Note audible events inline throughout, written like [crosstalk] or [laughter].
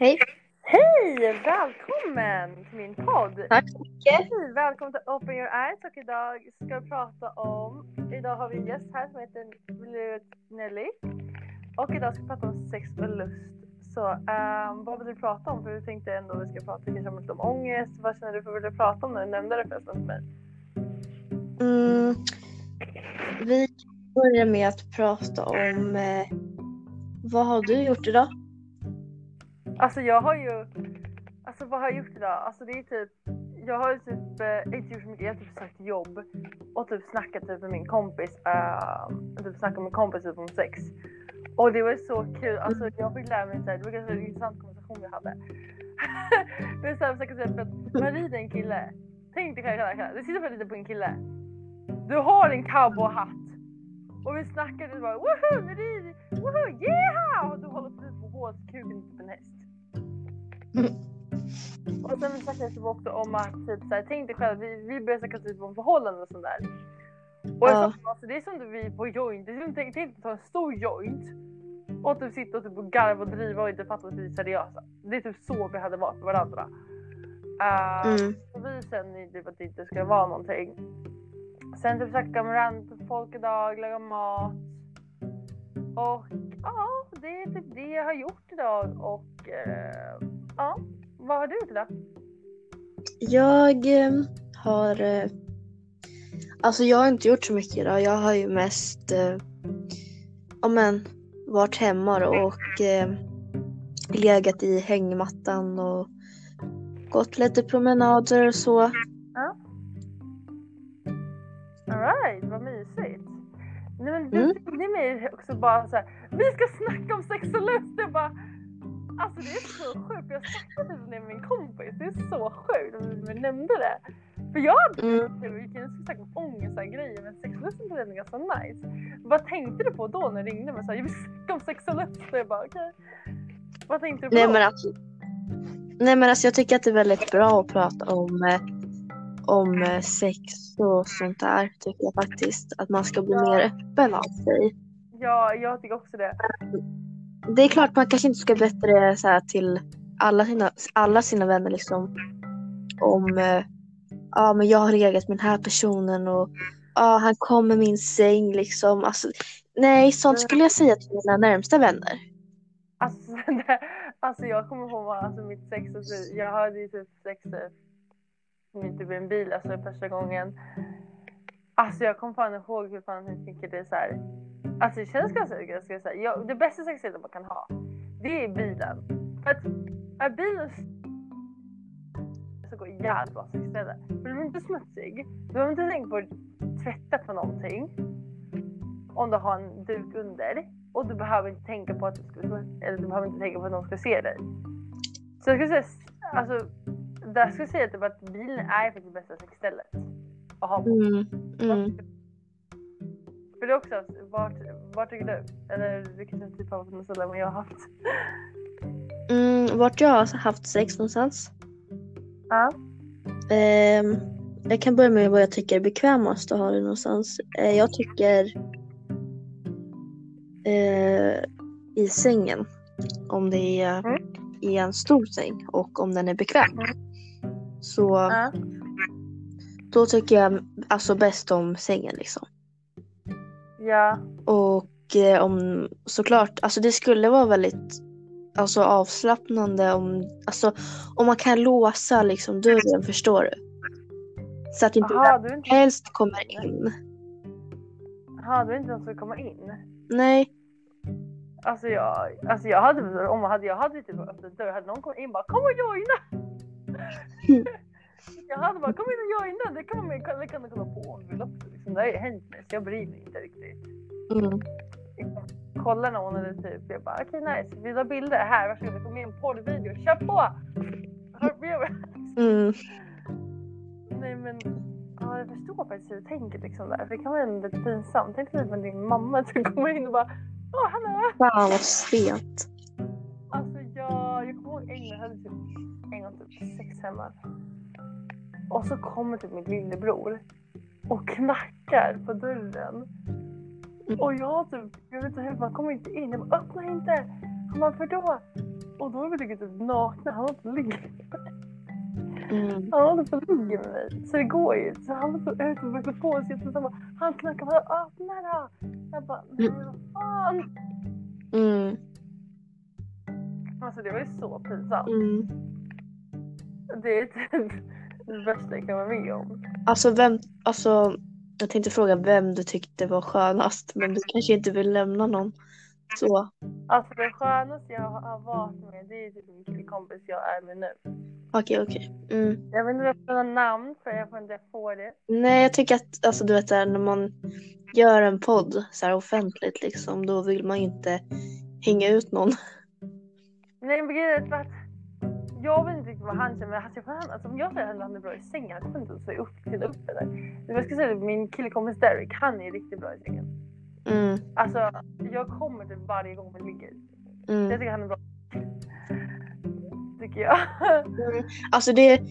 Hej. Hej! Välkommen till min podd! Tack så mycket. Hej, välkommen till Open Your Eyes och idag ska vi prata om, idag har vi en gäst här som heter Nelly och idag ska vi prata om sex och lust. Så um, vad vill du prata om? För vi tänkte ändå att vi ska prata kanske lite om ångest. Vad känner du för att vilja prata om när du nämnde det förresten till mig? Mm, vi börjar med att prata om eh, vad har du gjort idag? Alltså jag har ju, alltså vad har jag gjort idag? Alltså det är typ, jag har ju typ eh, inte gjort så mycket, jag har typ sökt jobb och typ snackat typ med min kompis, uh, typ snackat med min kompis typ om sex. Och det var så kul, alltså jag fick lära mig såhär, det var ganska en intressant konversation vi hade. [laughs] det är såhär, jag försöker säga för att Marie är en kille, tänk dig själv, själv, du sitter lite på en kille. Du har en cowboyhatt och vi snackade bara woho Marie, woho yeah! Och du håller precis på hålskuken på typ en häst. Och sen snackade vi också om att typ såhär, tänk dig själv, vi, vi började snacka typ om förhållanden och sånt där. Och Ja. ja. alltså, det är som du vi på joint, det är som tänk dig ta en stor joint och typ sitta och typ och garva och driva och inte fatta att vi är seriösa. Det är typ så vi hade varit med varandra. Uh, Mm. och vi känner ju typ att det inte ska vara någonting. Sen typ snacka med random folk idag, laga mat. Och ja, det är typ det jag har gjort idag och eh, ja, vad har du gjort idag? Jag eh, har... Eh, alltså jag har inte gjort så mycket idag. Jag har ju mest eh, ja, men, varit hemma då och eh, legat i hängmattan och gått lite promenader och så. Alright, vad mysigt. Nej men du Mm. ringde mig också bara så här, vi ska snacka om sex och lust. Jag bara, alltså det är så sjukt. Jag snackade typ med min kompis, det är så sjukt att vi nämnde det. För jag hade Mm. vi kan ju snacka om ångest och grejer men sex och lust är ganska nice. Vad tänkte du på då när du ringde mig och sa jag vill snacka om sex och lust? Och jag bara okej. Vad tänkte du på Nej då? men, alltså, nej men alltså jag tycker att det är väldigt bra att prata om, eh, om eh, sex och sånt där. Tycker jag faktiskt. Att man ska bli Ja. mer öppen av sig. Ja, jag tycker också det. Det är klart man kanske inte ska berätta det så här till alla sina, alla sina vänner liksom. Om eh, ja men jag har legat med den här personen och ah, han kom med min säng liksom. Alltså, nej sånt skulle jag säga till mina närmsta vänner. Alltså, [laughs] det, alltså jag kommer ihåg alltså mitt sex, alltså, jag hade ju typ sex eh, med typ en bil alltså första gången. Alltså jag kommer fan ihåg hur fan hur mycket det är så här. Alltså det känns ganska, så här, jag, det bästa sexstället man kan ha, det är bilen. För att är bilen så går jävligt bra sexställe. För du är inte smutsig, du behöver inte tänka på att tvätta på någonting. Om du har en duk under. Och du behöver inte tänka på att du ska, eller du behöver inte tänka på att någon ska se dig. Så jag skulle säga, alltså, där skulle jag säga typ att bilen är faktiskt det bästa sexstället att ha på. Mm, mm. För det är också, vart, vart tycker du? Eller vilken typ av ställe jag har haft? Mm, vart jag har haft sex någonstans? Ja. Ehm, jag kan börja med vad jag tycker är bekvämast att ha det någonstans. Eh, jag tycker eh, i sängen. Om det är Mm. i en stor säng och om den är bekväm. Så Ja. då tycker jag alltså bäst om sängen liksom. Ja. Och eh, om såklart, alltså det skulle vara väldigt alltså, avslappnande om, alltså, om man kan låsa liksom dörren, förstår du? Så att inte Jaha, är inte, helst kommer in. aha, du är inte någon som komma in? Nej. Alltså jag, alltså jag hade, om jag hade, jag hade typ öppnat dörr, hade någon kommit in bara kom och joina! [laughs] Jag hade bara kom in och joina, det kan man det kan kolla på om du vill också. Liksom. Det har ju hänt mig så jag bryr mig inte riktigt. Mm. Kolla någon eller typ, jag bara okej nice, vill du ha bilder? Här, varsågod, det kommer med en porrvideo, kör på! Mm. Nej men, ja, jag förstår faktiskt hur du tänker liksom där. För det kan vara lite pinsamt. Tänk dig med din mamma som kommer in och bara Åh hallå! Fan vad stelt. Alltså jag, jag kommer ihåg en gång, jag hade typ en gång typ sex hemma. Och så kommer typ min lillebror och knackar på dörren. Och jag typ, jag vet inte hur, man kommer inte in. Jag bara öppna inte! Han bara för då? Och då är vi typ nakna. Han på att ligga. Mm. Han håller på att ligga med mig. Så det går ju. Så han håller på att ut med mikrofon. Så jag bara, han knackar på. Öppna då! Jag bara, nej vad fan. Mm. Alltså det var ju så pinsamt. Mm. Det är typ det värsta jag kan vara med om. Alltså vem, alltså jag tänkte fråga vem du tyckte var skönast men du kanske inte vill lämna någon. Så, Alltså det skönaste jag har varit med det är typ min killkompis jag är med nu. okej okej. Mm. Jag vet inte om jag får några namn för jag får inte få det. Nej jag tycker att alltså du vet där, när man gör en podd så här offentligt liksom då vill man ju inte hänga ut någon. Nej men grejen är att jag vet inte riktigt vad han känner men alltså, han, alltså, om jag säger att han är bra i sängen, han kommer inte att säga upp till upp eller. Jag ska säga att min killkompis Derek, han är riktigt bra i sängen. Mm. Alltså jag kommer typ varje gång vi ligger. Jag Mm. tycker han är bra. Tycker jag. Alltså det,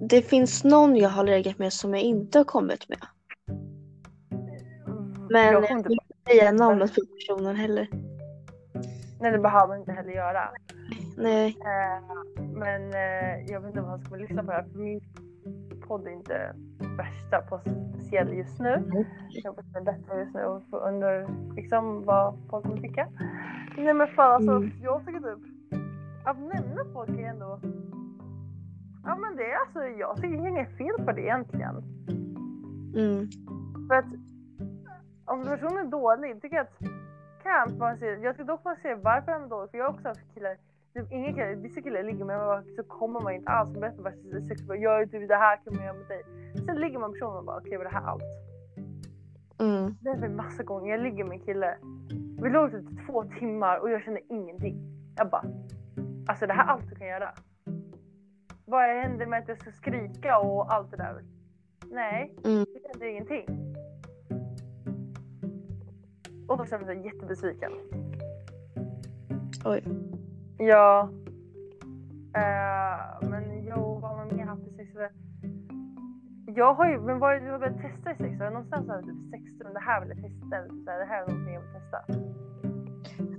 det finns någon jag har legat med som jag inte har kommit med. Men jag jag kommer vill inte säga namnet på personen heller. Nej det behöver man inte heller göra. Nej. Eh, men eh, jag vet inte vad han ska lyssna på det här för min podd är inte värsta på speciell just nu. Jag hoppas det är bättre just nu och under liksom vad folk kommer tycka. Nej men fan alltså Mm. jag tycker typ att nämna folk är ändå Ja men det är alltså jag tycker det är inget fel på det egentligen. Mm. För att om personen är dålig tycker jag att kan man se, jag tycker dock man ser varför han är dålig för jag har också haft killar Typ, ingen killar, vissa killar ligger med mig så kommer man inte alls. Man berättar bara sex bara, gör du typ det här kan man göra med dig. Sen ligger man med personen och bara okej var det här allt? Mm. Det är massa gånger jag ligger med en kille. Vi låg typ två timmar och jag kände ingenting. Jag bara, alltså det här är allt du kan göra. Vad hände med att jag ska skrika och allt det där? Nej, Mm. det hände ingenting. Och då kände jag mig jättebesviken. Oj. Ja. Eh, men jo, vad har man mer haft i sex? Jag har ju, men vad det du har velat testa i sex? Har jag någonstans har typ sex rum, det här vill jag testa. Eller så här, det här är någonting jag vill testa.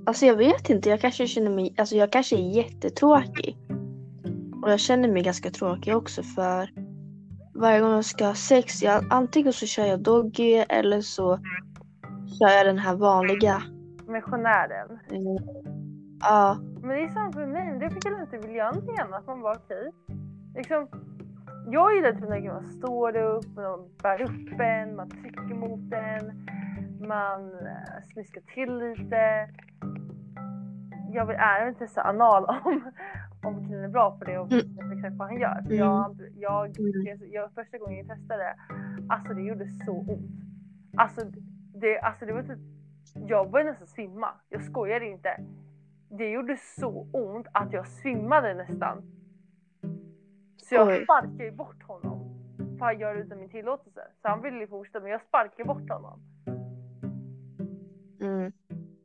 Alltså jag vet inte, jag kanske känner mig, alltså jag kanske är jättetråkig. Och jag känner mig ganska tråkig också för varje gång jag ska ha sex, jag, antingen så kör jag doggy eller så kör jag den här vanliga. Missionären. Mm. Ja, Men det är samma för mig, det fick jag inte vilja någonting annat. Man bara okej. Liksom, jag gillar typ när man står upp, man bär upp en, man trycker mot en, man eh, smiskar till lite. Jag vill även testa anal [laughs] om, om killen är bra på det och vet exakt vad han gör. För jag, jag, Mm. jag, första gången jag testade, alltså det gjorde så ont. Alltså det, alltså det var typ, jag började nästan svimma. Jag skojar inte. Det gjorde så ont att jag svimmade nästan. Så jag Oj. sparkade bort honom. För han gör det utan min tillåtelse. Så han ville ju fortsätta men jag sparkade bort honom. mm.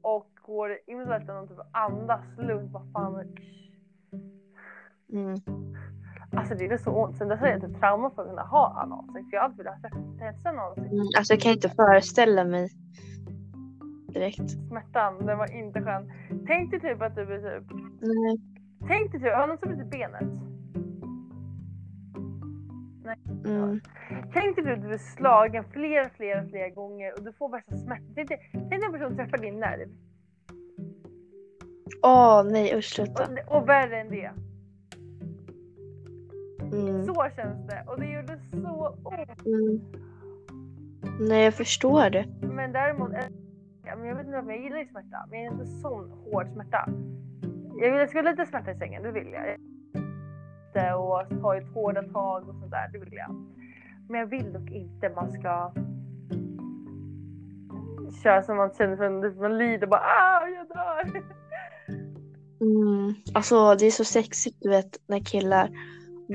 Och går in i toaletten och typ andas lugnt. Vad fan. Mm. Alltså det är så ont. Sen dess har jag typ trauma för att kunna ha analsex. Jag har alltid velat testa analsex. Mm. Alltså jag kan inte föreställa mig direkt. Smärtan, den var inte skön. Tänk dig typ att du blir typ. Nej. Tänk dig typ, har någon som brutit benet? Mm. Tänk dig typ att du blir slagen flera, flera, flera gånger och du får värsta smärta. Tänk dig tänk dig en person träffar din nerv. Åh nej usch sluta. Och, och värre än det. Mm. Så känns det. Och det gjorde så ont. Mm. Nej jag förstår det. Men däremot, är- ja, men jag vet inte om jag gillar ju smärta. Men jag är inte sån hård smärta. Jag vill jag ska ha lite smärta i sängen, det vill jag. Och ta ett hårda tag och sånt där, det vill jag. Men jag vill dock inte man ska köra som man känner för man lider bara ah jag dör. Mm. Alltså det är så sexigt du vet när killar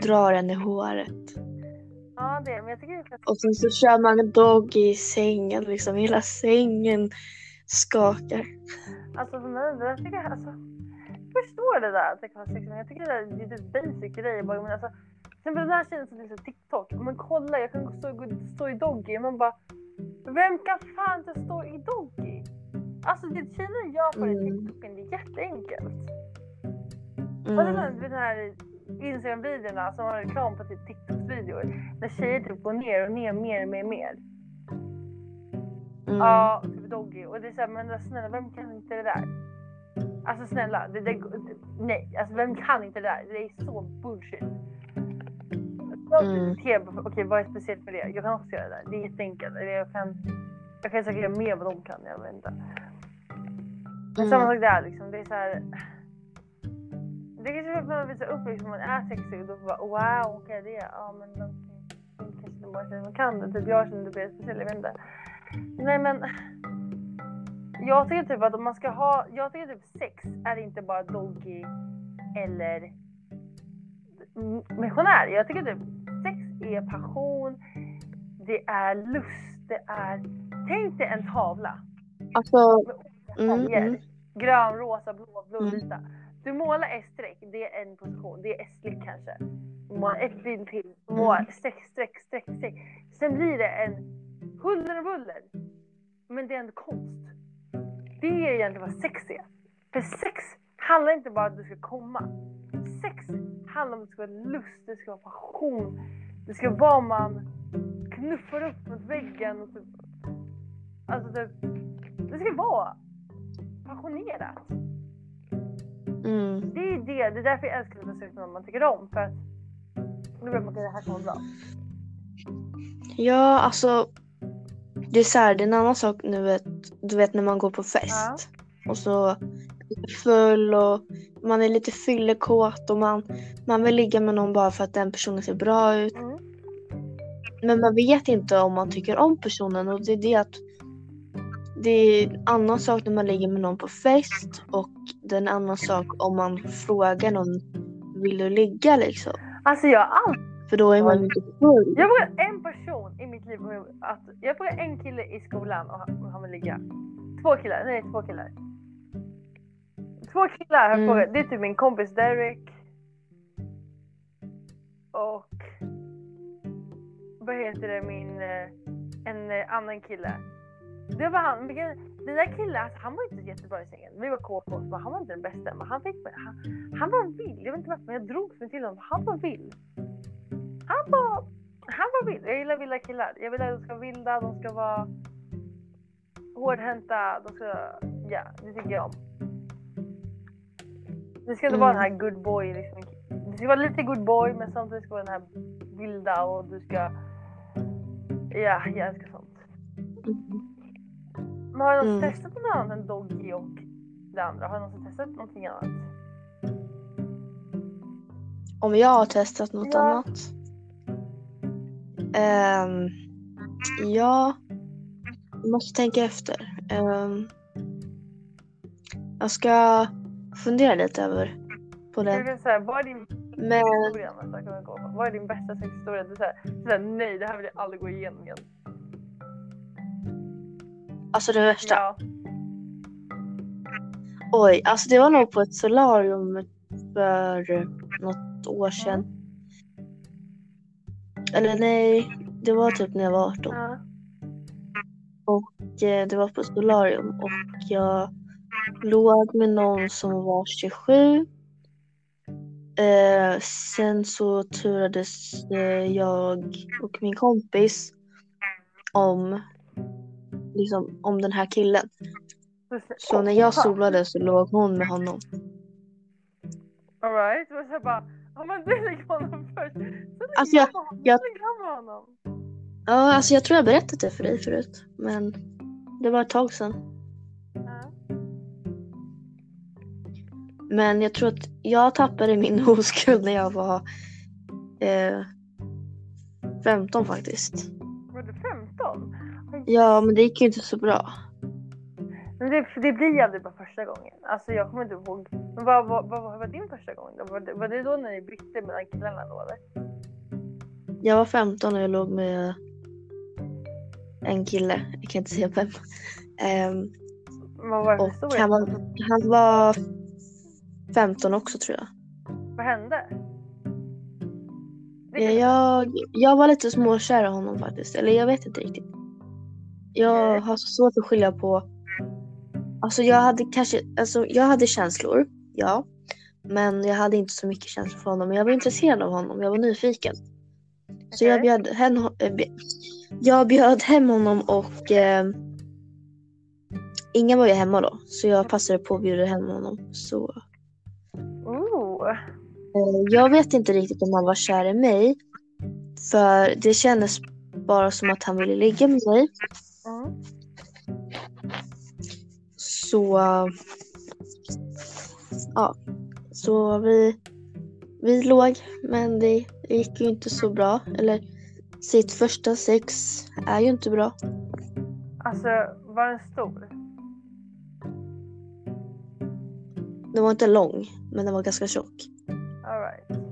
drar en i håret. Ja det men jag tycker det är Och sen så kör man doggy i sängen liksom. Hela sängen skakar. Alltså för mig, det tycker jag, alltså, jag förstår det där att det kan vara sexigt, men jag tycker det där är lite basic grejer bara. Men alltså, sen den här tjejen som visar TikTok, men kolla jag kan stå, stå i doggy, man bara vem kan fan inte stå i doggy? Alltså det tjejerna gör på Mm. TikToken, det är jätteenkelt. Och sen Mm. den här Instagram-videorna som har reklam på typ TikTok-videor. Där tjejer typ går ner och ner mer, mer, mer. Mm. Ja, typ Doggy. Och det är såhär, men snälla vem kan inte det där? Alltså snälla, det, det, nej. Alltså vem kan inte det där? Det är så bullshit. Mm. Okej, vad är speciellt med det? Jag kan också göra det där. Det är jätteenkelt. Jag kan, jag kan säkert göra mer vad de kan. Jag vet inte. Men Mm. samma sak där liksom. Det är så här. Det kanske är för att visa upp liksom, man är sexig och då bara wow, okej det är ja men. Okay. Kanske det bara känner man kan det. Typ jag känner det blir speciellt, jag vet inte. Nej men. Jag tycker typ att om man ska ha, jag tycker typ sex är inte bara doggy eller missionär. Jag tycker typ sex är passion, det är lust, det är, tänk dig en tavla Alltså, med olika Mm, mm. Grön, rosa, blå, blå, Mm. Du målar ett streck, det är en position, det är S-klick kanske. Du målar ett bild till, du målar Mm. streck, streck, streck, streck. Sen blir det en huller och buller. Men det är ändå konst. Det är egentligen vad sex är. För sex handlar inte bara om att du ska komma. Sex handlar om att det ska vara lust, det ska vara passion. Det ska vara man knuffar upp mot väggen och typ, Alltså typ, det ska vara passionerat. mm. Det är det, det är därför jag älskar att med någon man tycker om. För att då vet man att det här kommer bra. Ja, alltså. Det är så här, det är en annan sak nu vet, du vet när man går på fest. Och så är full och man är lite fyllekåt och man, man vill ligga med någon bara för att den personen ser bra ut. Mm. Men man vet inte om man tycker om personen och det är det att det är en annan sak när man ligger med någon på fest och det är en annan sak om man frågar någon vill du ligga liksom. Alltså jag har alltid För då är man inte full. Jag frågade en person i mitt liv att jag frågade en kille i skolan och han, vill ligga. Två killar, nej två killar. Två killar har jag Mm. frågat. Det är typ min kompis Derek. Och vad heter det, min eh, en eh, annan kille. Det var han, den där killen, alltså, han var inte jättebra i sängen. Vi var KK, han var inte den bästa. Men han fick mig, han, han var vild. Jag vet inte varför, men jag drogs mig till honom. Han var vild. Han var, han var vild. Jag gillar vilda killar. Jag vill att de ska vara vilda, de ska vara hårdhänta, de ska, ja, det tycker jag om. Det ska inte vara den Mm. här good boy liksom. Det ska vara lite good boy men samtidigt ska vara den här vilda och du ska, ja, jag älskar sånt. Men har du någonsin Mm. testat något annat än Doggy och det andra? Har du någonsin testat någonting annat? Om jag har testat något Ja. annat? Ehm, ja, jag måste tänka efter. Ehm, jag ska fundera lite över på Jag det. kan säga, vad är din Men historia? nästan, kan man gå på? Vad är din bästa sexhistoria? Du säger nej det här vill jag aldrig gå igenom igen. alltså det värsta. Ja. Oj, alltså det var nog på ett solarium för något år sedan. Eller nej, det var typ när jag var 18. Ja. Eh, Det var på solarium och jag låg med någon som var 27. Eh, sen så turades eh, jag och min kompis om, liksom, om den här killen. Så när jag solade så låg hon med honom. Alright, och så bara, ja men du lägger honom först. Så lägger Alltså, jag- honom, jag- med honom. Ja, alltså jag tror jag berättat det för dig förut. Men det var ett tag sedan. Ja. Men jag tror att jag tappade min [laughs] oskuld när jag var eh, 15 faktiskt. Var du 15? Ja, men det gick ju inte så bra. Men det, det blir ju aldrig bara första gången. Alltså jag kommer inte ihåg. Men vad, vad, vad, vad var din första gång då? Var det, var det då när ni bytte mellan killarna då eller? Jag var 15 och jag låg med en kille. Jag kan inte säga vem. Ehm, Vad var det för historia? han var, han var 15 också tror jag. Vad hände? Ja, kan- jag, jag var lite småkär i honom faktiskt. Eller jag vet inte riktigt. Jag har så svårt att skilja på. Alltså jag hade kanske, alltså jag hade känslor, ja. Men jag hade inte så mycket känslor för honom. Men jag var intresserad av honom. Jag var nyfiken. Så jag bjöd, äh, bj- jag bjöd hem honom och eh, ingen var ju hemma då. Så jag passade på att bjuda hem honom. Så eh, jag vet inte riktigt om han var kär i mig. För det kändes bara som att han ville ligga med mig. Mm. Så ja, så vi, vi låg men det gick ju inte så bra. Eller sitt första sex är ju inte bra. Alltså, var den stor? Den var inte lång men den var ganska tjock. Alright.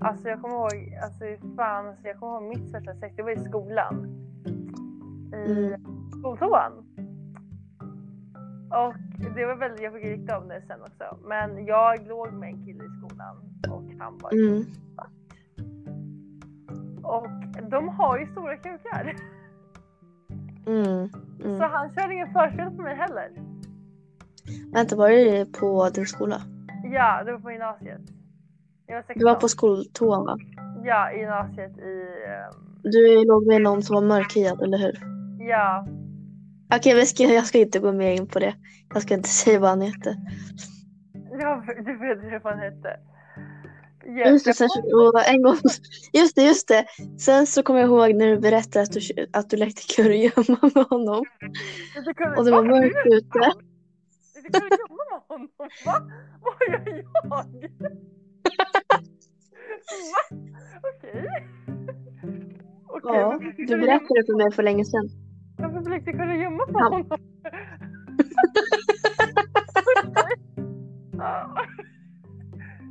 Alltså jag kommer ihåg, alltså fan, alltså, jag kommer ihåg mitt första sex, det var i skolan. I Mm. skoltoan. Och det var väldigt, jag fick rikta om det sen också. Men jag låg med en kille i skolan och han var Mm. Och de har ju stora kukar. Mm. Så Mm. han körde ingen förspel på mig heller. Vänta, var det på din skola? Ja, det var på gymnasiet. Jag var 16. Du var på skoltoan va? Ja, i gymnasiet i... ehm, Du låg med någon som var mörkhyad, eller hur? Ja, Okej, vi ska, jag ska inte gå mer in på det. Jag ska inte säga vad han heter. ja du vet hur han hette. Yes, Just det, sen, en gång, just det, just det. Sen så kommer jag ihåg när du berättade att du, att du lekte kurragömma med honom. Kunde- Och det var Va? mörkt ute. Inte kunde gömma med honom, va? Vad gör jag? Va? Okej. Ja, varför fick du du berättade för mig för länge sedan. Varför fick du kunna gömma på honom?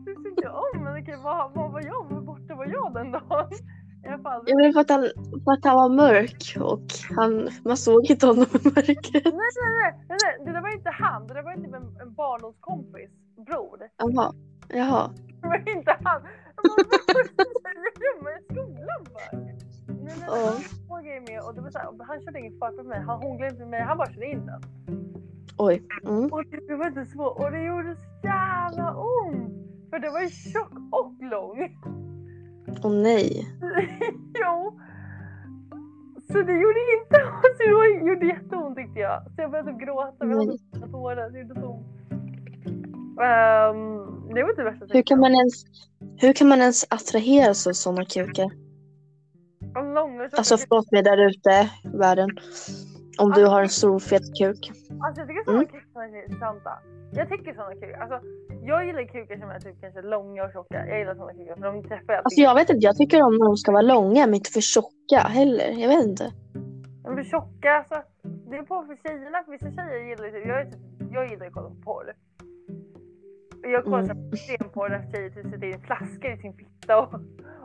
Det tyckte jag om, men okej, vad, vad var jag? Hur borta var jag den dagen? I alla fall. Jag för att, han, för att han var mörk och han, man såg inte honom i mörkret. Nej, nej, nej, nej, det där var inte han. Det där var typ en, en barndomskompis bror. Jaha. Jaha. Det var inte han. [laughs] Jag bara, vad gömma i skolan för? Nej, Ja. nej, han grejer med och det var så här, han körde ingen fart på mig. Han hånglade inte med mig, han bara körde in den. Oj. Mm. Och det var inte så, och det gjorde så jävla ont. För det var ju tjock och lång. Åh nej. [laughs] jo. Så det gjorde inte ont, det gjorde jätteont tyckte jag. Så jag började gråta, vi hade tårar, det gjorde så ont. Ehm, det var inte värsta Hur kan man ens, hur kan man ens attraheras av sådana kukar? Alltså förlåt mig där ute i världen. Om du har en stor fet kuk. Alltså jag tycker sådana Mm. kukar är intressanta. Jag tycker sådana kukar. Alltså, jag gillar kukar som är typ kanske långa och tjocka. Jag gillar sådana kukar för de träffar jag Alltså jag vet inte, jag tycker om när de ska vara långa men inte för tjocka heller. Jag vet inte. De blir tjocka. Alltså, det är på för tjejerna. För vissa tjejer gillar ju typ, jag, jag gillar ju att kolla på porr. Jag kollar Mm. extremporr där tjejer typ sätter in flaskor i sin fitta och,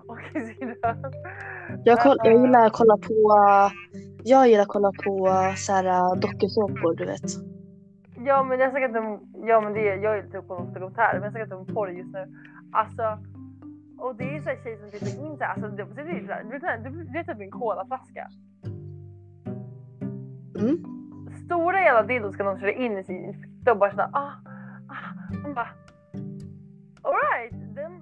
och i sin röv. Jag, koll, jag gillar att kolla på, jag gillar att kolla på så här dokusåpor du vet. Ja men jag snackar inte om, ja men det, jag är typ på någon dokumentär men jag snackar inte om porr just nu. Alltså, och det är så här tjejer som sätter in så här, alltså de här, du vet, du vet, du vet typ en colaflaska? Mm. Stora jävla dildos ska någon köra in i sin fitta och bara sådär ah, ah. Man bara alright, den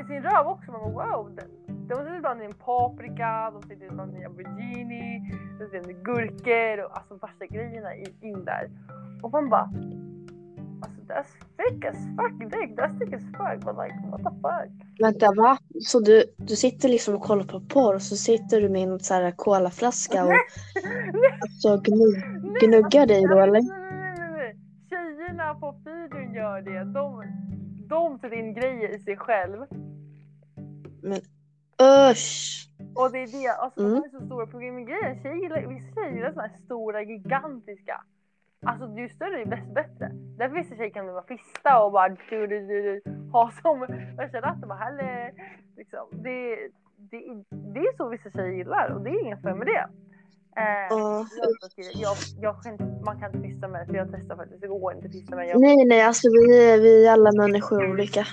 i sin röv också. Man bara wow. Den, de sätter ibland in paprika, de sätter ibland in aubergine, de sätter in gurkor och alltså värsta grejerna i- in där. Och man bara Alltså that's thick as fuck dick, that's thick as fuck but like what the fuck. Vänta va? Så du, du sitter liksom och kollar på porr och så sitter du med en så här colaflaska och [laughs] alltså, gnugg, gnuggar dig då nej, eller? Nej, nej, nej, nej. Tjejerna på videon gör det. De, de sätter in grejer i sig själv. Usch! Och det är det, alltså Mm. de är så stora problem med grejer. Tjejer gillar, vissa tjejer gillar såna här stora, gigantiska. Alltså ju större ju bäst bättre. Därför vissa tjejer kan bara fista och bara du, du, du, du, ha som värsta ratten bara halle. Liksom. Det, det, det är så vissa tjejer gillar och det är inget fel med det. Eh, Ja. jag, jag, jag man kan inte fista med för jag testar faktiskt, det går inte att fista med. Jag, Nej nej alltså vi är, vi alla människor olika.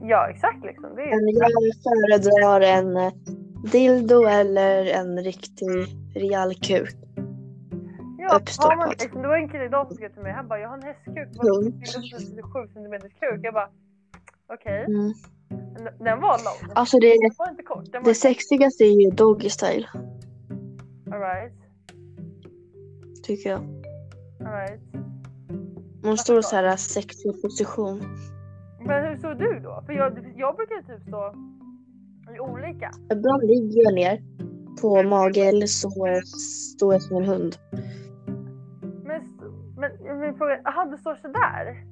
Ja exakt liksom. Det är, Men jag föredrar en eh, dildo eller en riktig rejäl kuk. ja, har man, liksom, det var en kille idag som skrev till mig, han bara jag har en hästkuk Lugnt. 7 cm kuk. Jag bara okej, Mm. Men den var lång. Alltså det, Den var inte kort. Var det sexigaste är ju doggy style, Alright, tycker jag. alright. Man står i så här sexig position. Men hur såg du då? För jag, jag brukar typ stå i olika. Ibland ligger jag ner på mage eller så står jag som en hund. Men, men min fråga, jaha du står sådär?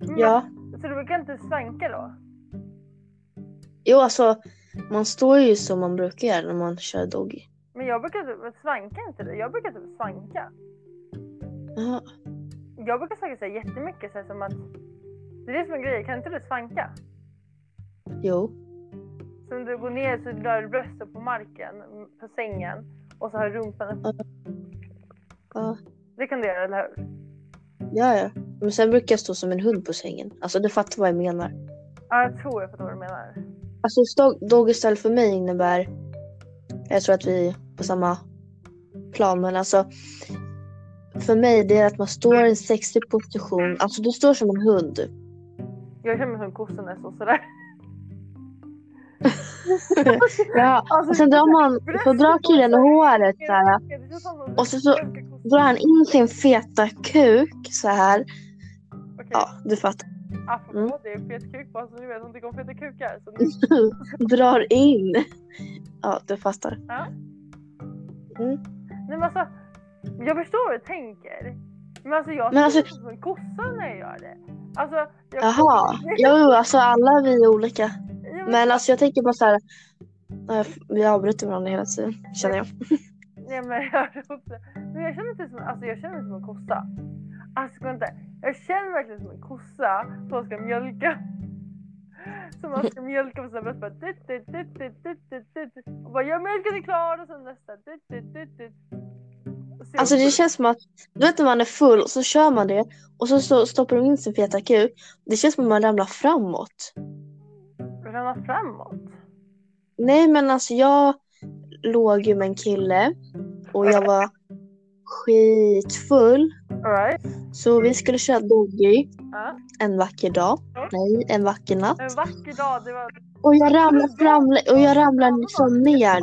Men- Ja, Så du brukar inte svanka då? jo alltså man står ju som man brukar göra när man kör doggy. Men jag brukar typ, svanka inte du? Jag brukar typ svanka. Jaha. Jag brukar svanka så här jättemycket så här, som att det är det som är grejen, kan inte du svanka? Jo. Så du går ner så drar du bröstet på marken, på sängen och så har rumpan uppe. Ja, Det kan du göra, eller hur? ja, ja. Men sen brukar jag stå som en hund på sängen. Alltså du fattar vad jag menar. Ja, jag tror jag fattar vad du menar. Alltså sto- doggy style för mig innebär, jag tror att vi är på samma plan, men alltså för mig det är att man står i en sexig position, alltså du står som en hund. Jag känner mig som en kossa när jag står sådär. [laughs] Ja, Alltså, sen drar man, så drar killen håret så här, och så- så- drar han in sin feta kuk så här. Ja, du fattar. Apropå mm. det är fet kuk bara så ni vet, hon tycker om feta kukar. Så [laughs] drar in. Ja, du fattar. Ja. Mm. Nej men alltså, jag förstår vad du tänker. Men alltså jag Men alltså- som en kossa när jag gör det. Alltså, jag, Jaha, jo alltså alla vi är olika. Ja, Men alltså jag tänker bara så här. eh, Vi avbryter varandra hela tiden känner jag. Nej men jag. Men jag känner inte som, alltså jag känner mig som en kossa. Alltså vänta, jag känner verkligen som en kossa som ska mjölka. Som man ska mjölka på sina bröst bara dit, dit, dit, dit, dit, dit, dit. Och bara jag mjölkade klar och sen nästa dit, dit, dit, dit. Alltså det känns som att, du vet när man är full och så kör man det och så, så stoppar de in sin feta kuk. Det känns som att man ramlar framåt. Ramla framåt. Nej men alltså jag låg ju med en kille och jag var skitfull. Alright. Så vi skulle köra doggy Ja. en vacker dag. Nej, en vacker natt. En vacker dag. Det var Och jag ramlar fram och jag ramlar liksom ner.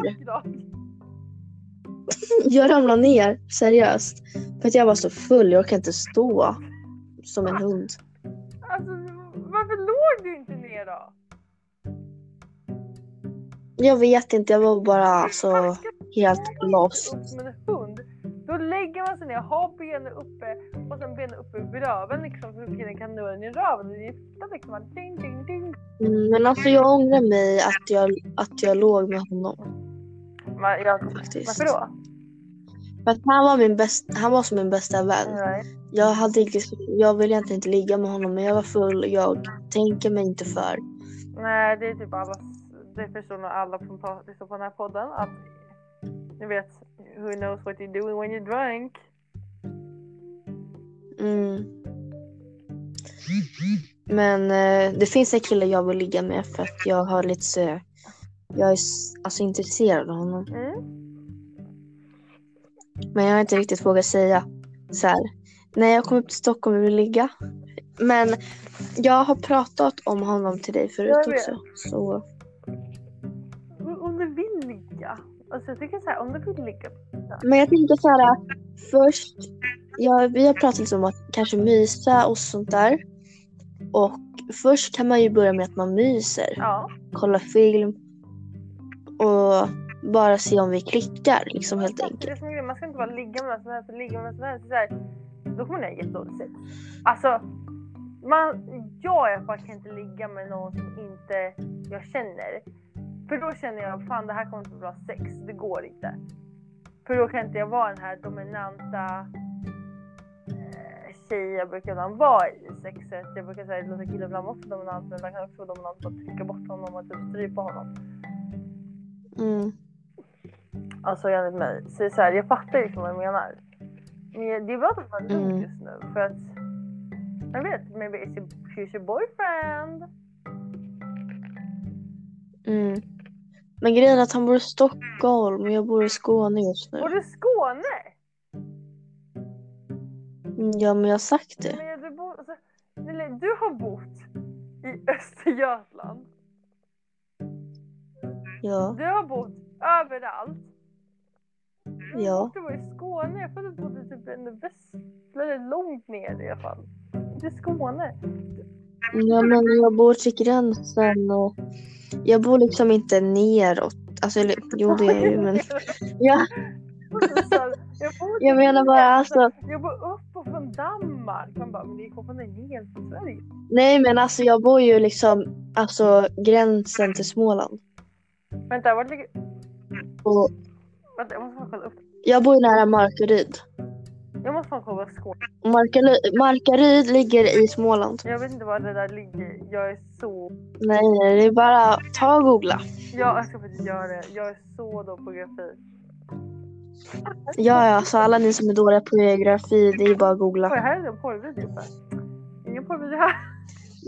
Jag ramlar ner, seriöst. För att jag var så full, jag orkade inte stå som en hund. Alltså varför låg du inte ner då? Jag vet inte, jag var bara alltså helt lost. Lägger man sig ner, har benen uppe och sen benen uppe vid röven liksom för killen kan nå den i röven. Det är liksom bara ding ding ding. Mm, Men alltså jag ångrar mig att jag, att jag låg med honom Men jag, faktiskt. varför då? För att han var, min bäst, han var som min bästa vän. Right. Jag, hade inte, jag ville egentligen inte ligga med honom men jag var full och jag tänker mig inte för. Nej, det är typ alla, det förstår nog alla som lyssnar på den här podden att ni vet, who knows what you're doing when you're drunk. Mm. Men eh, det finns en kille jag vill ligga med för att jag har lite så, jag är alltså intresserad av honom. Mm. Men jag har inte riktigt vågat säga så här. Nej, jag kommer upp till Stockholm vill ligga. Men jag har pratat om honom till dig förut också. Så ligga. Alltså jag tycker så här, om du vill ligga. Men jag tänker så här. Först, ja, vi har pratat lite om att kanske mysa och sånt där. Och först kan man ju börja med att man myser. Ja. Kolla film. Och bara se om vi klickar liksom helt Det enkelt. som är Man ska inte bara ligga med vem som helst och ligga med vem som helst. Så här, då kommer ni ha jättedåligt sex. Alltså, man, jag i alla fall kan inte ligga med någon som inte jag känner. För då känner jag fan det här kommer inte bli bra sex. Det går inte. För då kan inte jag vara den här dominanta eh, tjej jag brukar ibland vara i sexet. Jag brukar säga låta killen ibland vara dominant men ibland kan också vara dominant och trycka bort honom och typ strypa honom. Mm. Alltså enligt mig. Så det är så här, jag fattar liksom vad jag menar. Men det är bra att vara lugnt Mm. just nu för att jag vet, maybe it's your, she's your boyfriend. Mm. Men grejen är att han bor i Stockholm och jag bor i Skåne just nu. Och du Skåne! Mm, Ja, men jag har sagt det. Men du, bor, alltså, du har bott i Östergötland. Ja, Du har bott överallt. ja. Du var i Skåne. Jag trodde du bodde typ eller långt ner i alla fall. Inte Skåne. Ja, men jag bor till gränsen och jag bor liksom inte neråt. Alltså, eller, jo det är jag ju, men ja, jag, bor jag menar bara alltså. jag bor upp och från Danmark. Man bara, men det är fortfarande ner från Sverige. Nej, men alltså jag bor ju liksom alltså gränsen till Småland. Vänta, vart ligger... Och Vänta, jag måste kolla upp. jag bor ju nära Markaryd. Jag måste fan kolla Skåne. Markaryd, Markaryd ligger i Småland. Jag vet inte var det där ligger. Jag är så... Nej, nej, det är bara ta och googla. Ja, jag ska faktiskt göra det. Jag är så dålig på geografi. Ja, ja, så alla ni som är dåliga på geografi, det är bara att Oj, googla. här är det en porrvideo. Ingen porrvideo här.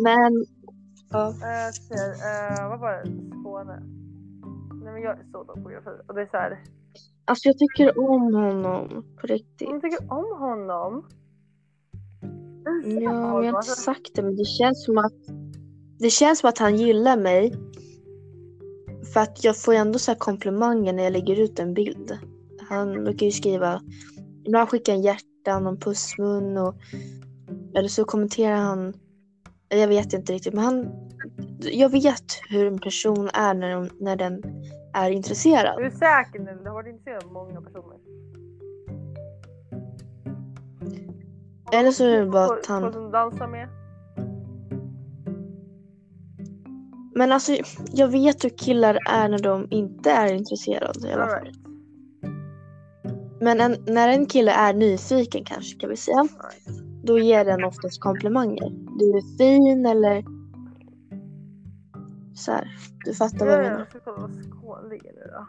Men ja, Uh, ser, uh, vad var det? Skåne. Nej men jag är så dålig på geografi. Och det är så här. Alltså jag tycker om honom på riktigt. Jag tycker om honom. Ja, men jag har inte sagt det, men det känns som att det känns som att han gillar mig. För att jag får ändå så här komplimanger när jag lägger ut en bild. Han brukar ju skriva, ibland skickar han hjärtan och en pussmun och eller så kommenterar han, jag vet inte riktigt, men han, jag vet hur en person är när, de, när den är intresserad. Är du säker nu? Du har varit intresserad av många personer. Eller så är det bara att han på Som dansar med. Men alltså, jag vet hur killar är när de inte är intresserade i alla All fall. right. Men en, när en kille är nyfiken kanske kan vi säga, right. då ger den oftast komplimanger. Du är fin eller så här. Du fattar vad Ja, jag ja, menar. jag ska kolla vad Skåne ligger nu då.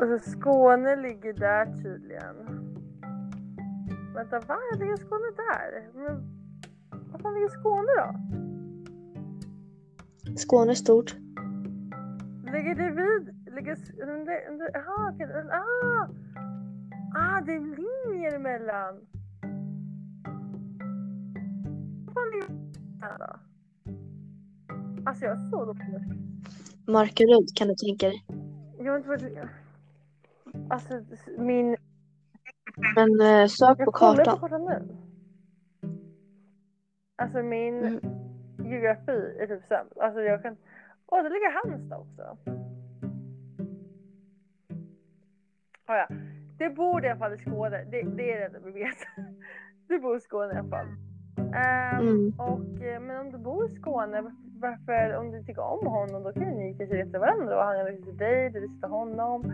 Alltså Skåne ligger där tydligen. Vänta, va? Ligger Skåne där? Men vad fan ligger Skåne då? Skåne är stort. Ligger det vid... Ligger... s- Under, under, aha, okej, ah! ah, det är linjer emellan. Vad fan ligger det då? Alltså jag är så dålig. Markaryd kan du tänka dig. Jag vet inte vad det Alltså min... Men eh, sök på Jag kollar på kartan. kartan nu. Alltså min Mm. geografi är typ sämst. Alltså jag kan... Åh, det ligger Halmstad också. Oh, ja. Det bor i alla fall i Skåne. Det, det är det enda vi vet. [laughs] Du bor i Skåne i alla fall. Ehm, Mm. och, eh, men om du bor i Skåne, varför, om du tycker om honom, då kan ni kanske resa varandra och han resa till dig, du reser till honom.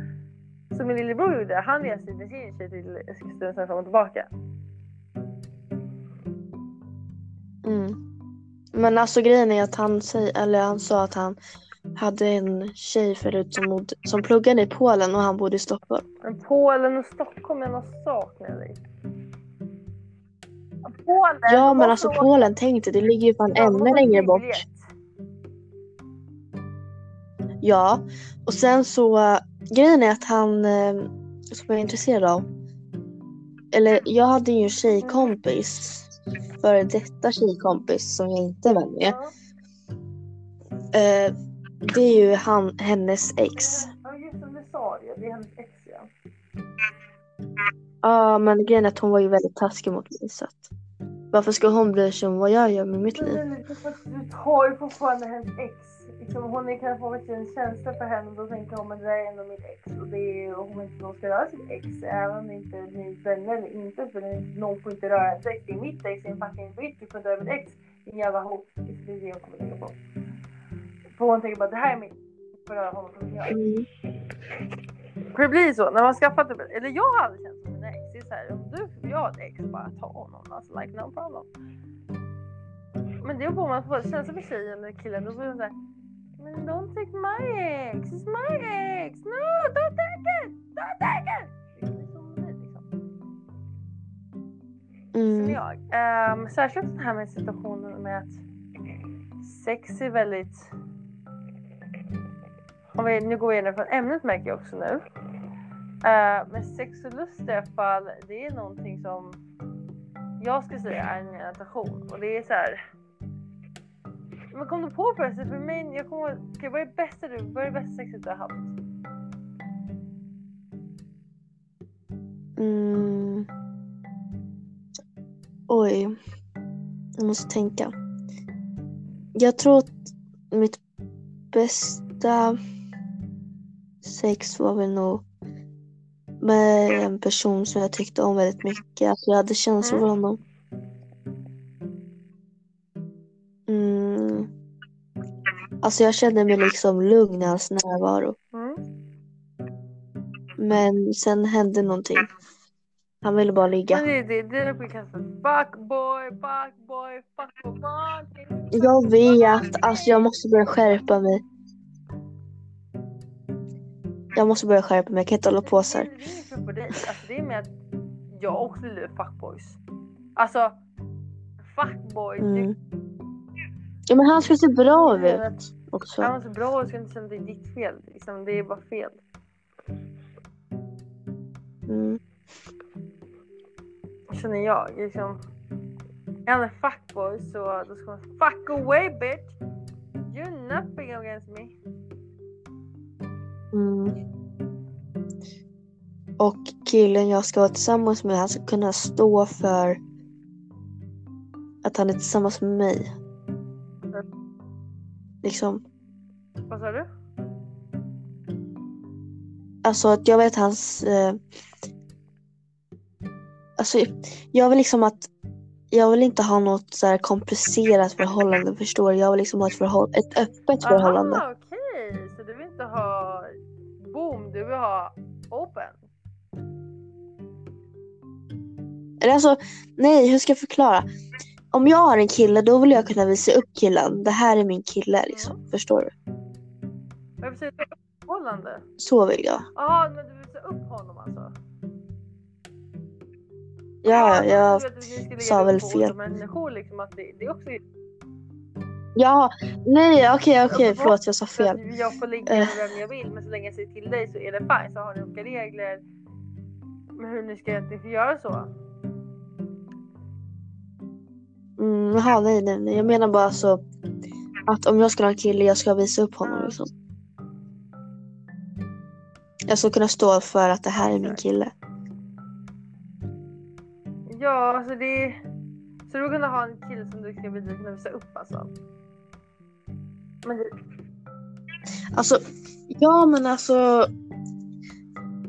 Som min lillebror gjorde, han reste med sin tjej till Eskilstuna fram och tillbaka. Mm. Men alltså grejen är att han, säger, eller han sa att han hade en tjej förut som, bod, som pluggade i Polen och han bodde i Stockholm. Men Polen och Stockholm är någon sak Nelly. Polen! Ja men alltså Polen, tänk dig, det ligger ju fan ännu längre bort. Ja, och sen så grejen är att han äh, som jag är intresserad av. Eller jag hade ju en tjejkompis, före detta tjejkompis som jag inte är vän med. Äh, det är ju han, hennes ex. Ja just sa det, det är hennes ex ja. Ja men grejen är att hon var ju väldigt taskig mot mig så att varför ska hon bry sig om vad jag gör med mitt liv? Men du tar ju fortfarande hennes ex. Liksom, hon är kanske har en känsla för henne och då tänker hon men det där är ändå mitt ex. Och det är, och hon inte hon ska röra sitt ex. Även om det inte är ni vänner eller inte. För någon får inte röra ens ex. Det är mitt ex, det är en fucking bitch. Du får inte röra mitt ex. Din jävla hot. Det är det hon kommer tänka på. För hon tänker bara det här är mitt. Får röra honom som jag. Mm. För det blir så när man skaffar typ, eller jag har aldrig känt som en ex. Det är så här, om du, jag har ett ex, bara ta honom. Alltså like no problem. Men det beror man på känsla för tjejen eller killen. Då blir man såhär, men don't take my ex, it's my ex. No, don't take it, don't take it. Liksom. Som Mm. jag. Um, särskilt det här med situationen med att sex är väldigt... Om vi, nu går vi igenom från ämnet märker jag också nu. Uh, men sex och lust i alla fall, det är någonting som jag skulle säga är en attraktion. Och det är så här. Men kom du på förresten, för mig, jag kommer okay, vad är bästa du, vad är det bästa sexet du har haft? Mm. Oj. Jag måste tänka. Jag tror att mitt bästa sex var väl nog med en person som jag tyckte om väldigt mycket. Att jag hade känslor för honom. Alltså jag kände mig liksom lugn i hans närvaro. Mm. Men sen hände någonting. Han ville bara ligga. Det, det, det är fuckboy, fuckboy, fuckboy. Jag vet, alltså jag måste börja skärpa mig. Jag måste börja skärpa mig, jag kan inte hålla på så här. Det är inget på dig. Alltså, det är med att jag också gillar fuckboys. Alltså, fuckboy. Mm. Ja men han ska se bra det, ut han också. var så bra och ska inte säga att det är ditt fel. Liksom, det är bara fel. Mm. Känner jag. Liksom. Är han en fuckboy så då ska man fuck away bitch. You're nothing against me. Mm. Och killen jag ska vara tillsammans med, han ska kunna stå för att han är tillsammans med mig. Liksom. Vad sa du? Alltså att jag vet hans... Eh, alltså jag vill liksom att... Jag vill inte ha något så här komplicerat förhållande förstår du? Jag vill liksom ha ett, förhåll ett öppet förhållande. Aha, okej. Så du vill inte ha boom, du vill ha open. Eller alltså, nej hur ska jag förklara? Om jag har en kille då vill jag kunna visa upp killen. Det här är min kille liksom. Förstår du? Jag vill säga förhållande. Så vill jag. Jaha, men du vill se upp honom alltså? Ja, jag... vet lägga sa väl fel. människor liksom att det, det är också Ja, nej okej okej förlåt jag sa fel. jag får ligga Eh. med vem jag vill men så länge jag säger till dig så är det fine. Så har ni olika regler med hur ni ska egentligen få göra så. Mm, jaha nej nej nej. Jag menar bara så att om jag ska ha en kille jag ska visa upp honom liksom. Jag ska kunna stå för att det här är min kille. Ja, alltså det är... Så du kunna ha en kille som du ska kunna visa upp alltså? Men det, Alltså, ja men alltså.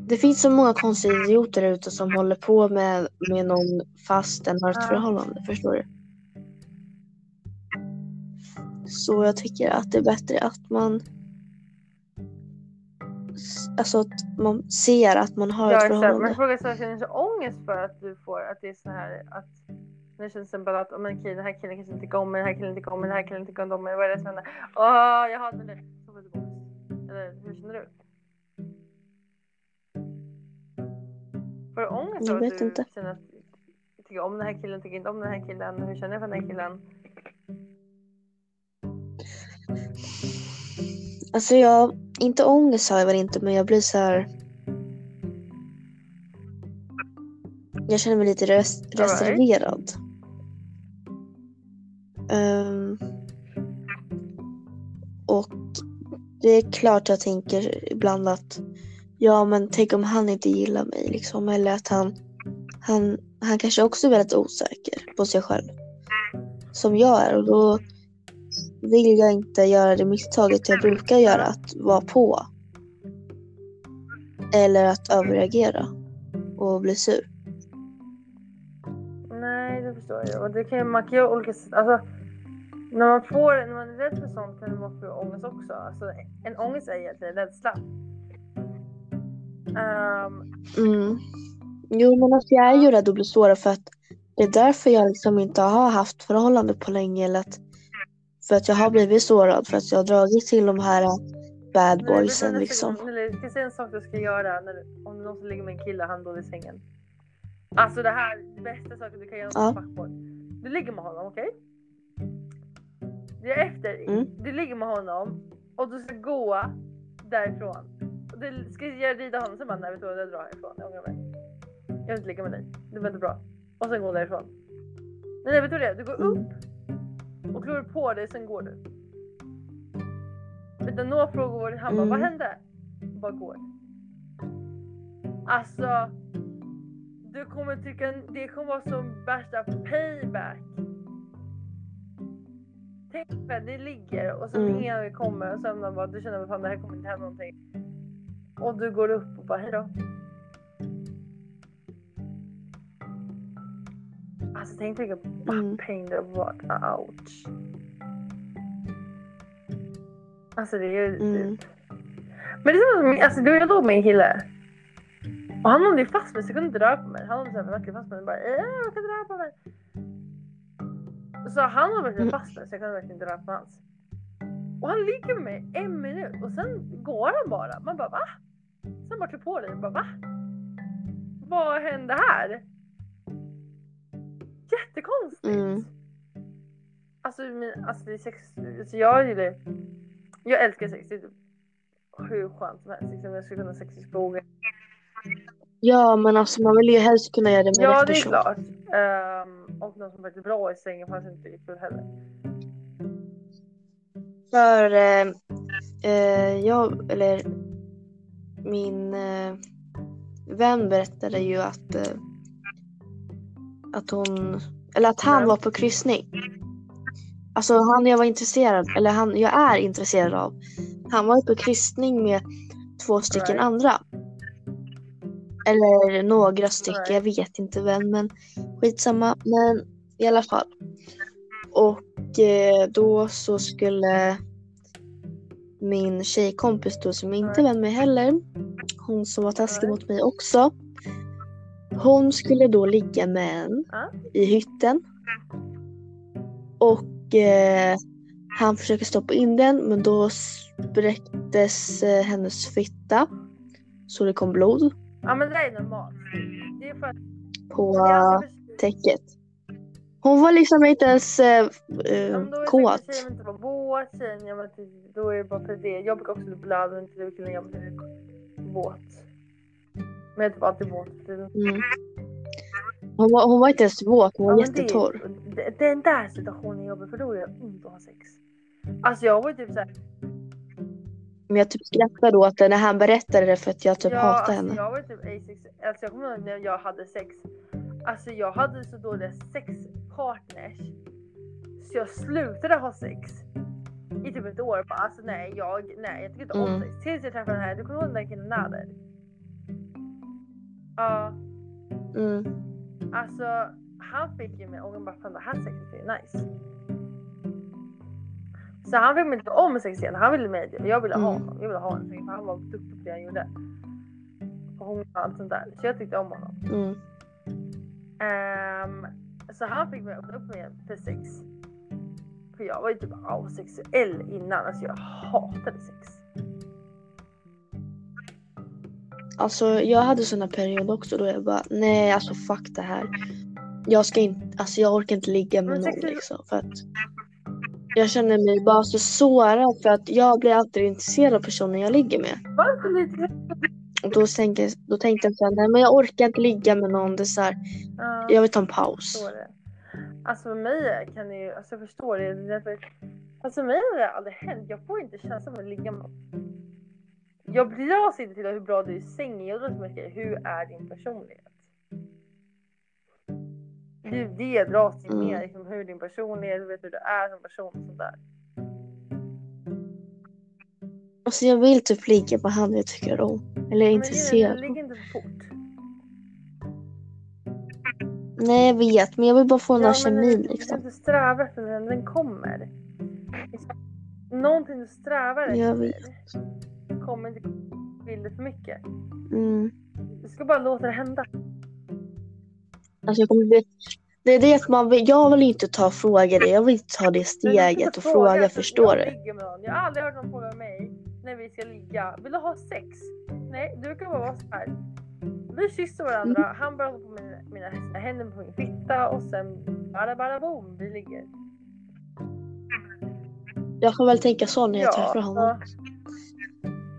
Det finns så många konstiga idioter ute som håller på med, med någon fast den har ett Ja. förhållande, förstår du? Så jag tycker att det är bättre att man Alltså att man ser att man har ja, ett förhållande. Men frågan är så känner du så ångest för att du får att det är så här att det känns till exempel att om en kille, den här killen kanske inte tycker om mig, den här killen tycker om mig, den här killen tycker om mig. Vad är det som händer? Åh, jag hatar det. Så får du ångest. Eller hur känner du? Får du ångest Jag att du inte. känner att jag tycker om den här killen, tycker inte om den här killen? Hur känner jag för den här killen? Alltså jag, inte ångest har jag väl inte men jag blir så här. Jag känner mig lite res- reserverad. Ehm, och det är klart jag tänker ibland att ja men tänk om han inte gillar mig liksom eller att han han, han kanske också är väldigt osäker på sig själv. Som jag är och då vill jag inte göra det misstaget jag brukar göra att vara på. Eller att överreagera och bli sur. Nej, det förstår jag. Och det kan ju, man kan göra olika sätt. Alltså, när man får, när man är rädd för sånt kan man få ångest också. Alltså, en ångest är egentligen rädsla. Ehm, Mm. Jo men alltså jag är ju rädd att bli sårad för att det är därför jag liksom inte har haft förhållande på länge. Eller att, för att jag har blivit sårad för att jag har dragit till de här bad vet du boysen nästa liksom. Ska jag säga en sak du ska göra när, du- om du någonsin ligger med en kille han dålig i sängen? Alltså det här, det bästa saken du kan göra Ja. som. Du ligger med honom, okej? Det är efter, Mm. du ligger med honom och du ska gå därifrån. det, ska jag rida honom? Sen bara, nej vet du vad, jag drar härifrån. Jag ångrar mig. Jag vill inte ligga med dig. Det var inte bra. Och sen går därifrån. Nej, nej vet du det? Du går upp och klår på dig, sen går du. Utan några frågor, han bara, Mm. vad hände? Och bara går. Alltså, du kommer tycka det kommer vara som värsta payback. Tänk dig, det ligger och sen Mm. ingen kommer och sen bara, du känner att det här kommer inte hända någonting. Och du går upp och bara hejdå. Alltså tänk dig vilken Mm. det var. Ouch. Alltså det är ju Mm. typ. Men det är som, alltså du jag låg med en kille. Och han håller ju fast mig så jag kunde inte röra på mig. Han håller verkligen fast mig och bara äh, jag kan inte röra på mig. Så han har verkligen Mm. fast mig så jag kunde verkligen inte röra på hans. Och han ligger med mig en minut och sen går han bara. Man bara va? Sen bara klär på dig och bara va? Vad hände här? Jättekonstigt. Mm. Alltså, min, alltså det är sex, alltså jag gillar Jag älskar sex, det är typ hur skönt som helst. Liksom, jag skulle kunna ha sex i skogen. Ja, men alltså man vill ju helst kunna göra det med Ja rätt det är person. klart. Ehm, och någon som faktiskt är bra i sängen fanns inte kul heller. För eh, eh, jag, eller min eh, vän berättade ju att, eh, att hon, eller att han var på kryssning. Alltså han jag var intresserad, eller han jag är intresserad av. Han var på kryssning med två stycken Right. andra. Eller några stycken, Right. jag vet inte vem men skitsamma. Men i alla fall. Och eh, då så skulle min tjejkompis då som inte är vän med heller. Hon som var taskig mot mig också. Hon skulle då ligga med en Ja. i hytten. Och eh, han försöker stoppa in den men då spräcktes eh, hennes fitta. Så det kom blod Ja men det är normalt. Det är för på alltid för- täcket. Hon var liksom inte ens eh, Ja, eh, men då är det kåt. tjejen inte vara våt, tjejen ja, men det- då är det bara för det. Jag brukar också blöda men inte killen jag blir våt. Men jag typ alltid våt. för tiden. Mm. Hon, var, hon var inte ens våt, hon var Ja, jättetorr. det- Den där situationen är jobbig för då det ont att ha sex. Alltså jag var ju typ såhär. Men jag typ skrattade åt det när han berättade det för att jag typ ja, hatar alltså, henne. Jag var typ asexuell. Alltså jag kommer ihåg när jag hade sex. Alltså jag hade så dåliga sexpartners. Så jag slutade ha sex. I typ ett år. Bara, alltså nej, jag, nej, jag tycker inte om Mm. sex. Tills jag träffade den här. Du kommer ihåg den där killen Nader? Ja, Mm. alltså han fick ju mig och bara fan det här sexet är nice. Så han fick mig inte om sex igen. Han ville mig Jag ville ha Mm. honom. Jag ville ha honom. För han var duktig på det han gjorde. Och hon och allt sånt där. Så jag tyckte om honom. Mm. Ehm, så han fick mig öppna upp mig för sex. För jag var ju typ asexuell innan. Alltså jag hatade sex. Alltså jag hade såna perioder också då jag bara nej alltså fuck det här. Jag ska inte, alltså jag orkar inte ligga med någon liksom för att jag känner mig bara så sårad för att jag blir alltid intresserad av personen jag ligger med. Och då tänkte, då tänkte jag så här, nej men jag orkar inte ligga med någon. Det är så här, Ja, jag vill ta en paus. Alltså för mig kan det ju, alltså jag förstår det. det är därför, alltså för mig har det aldrig hänt. Jag får inte känslan av att ligga med någon. Jag dras inte till hur bra du är i sängen. Jag dras mycket hur är din personlighet? Det är det jag dras till Mm. mer. Liksom, hur din personlighet, vet du hur du är som person och sånt där. Alltså jag vill typ ligga med han jag tycker om. Eller är intresserad. Ligger inte för fort. Nej jag vet men jag vill bara få den här men kemin Du kan liksom. inte sträva efter den, den kommer. Liksom, Någonting du strävar Jag efter kommer inte vill det för mycket. Mm. Du ska bara låta det hända. Alltså jag kommer bli... Det är det att man vill, jag vill inte ta frågor, jag vill ta det steget inte och fråga, för förstår jag du? någon. Jag har aldrig hört någon fråga mig när vi ska ligga. Vill du ha sex? Nej, du kan bara vara så här. Vi kysser varandra, Mm. han bara på mina, mina händer på min fitta och sen bara bara boom, vi ligger. Jag får väl tänka så när jag Ja, träffar honom.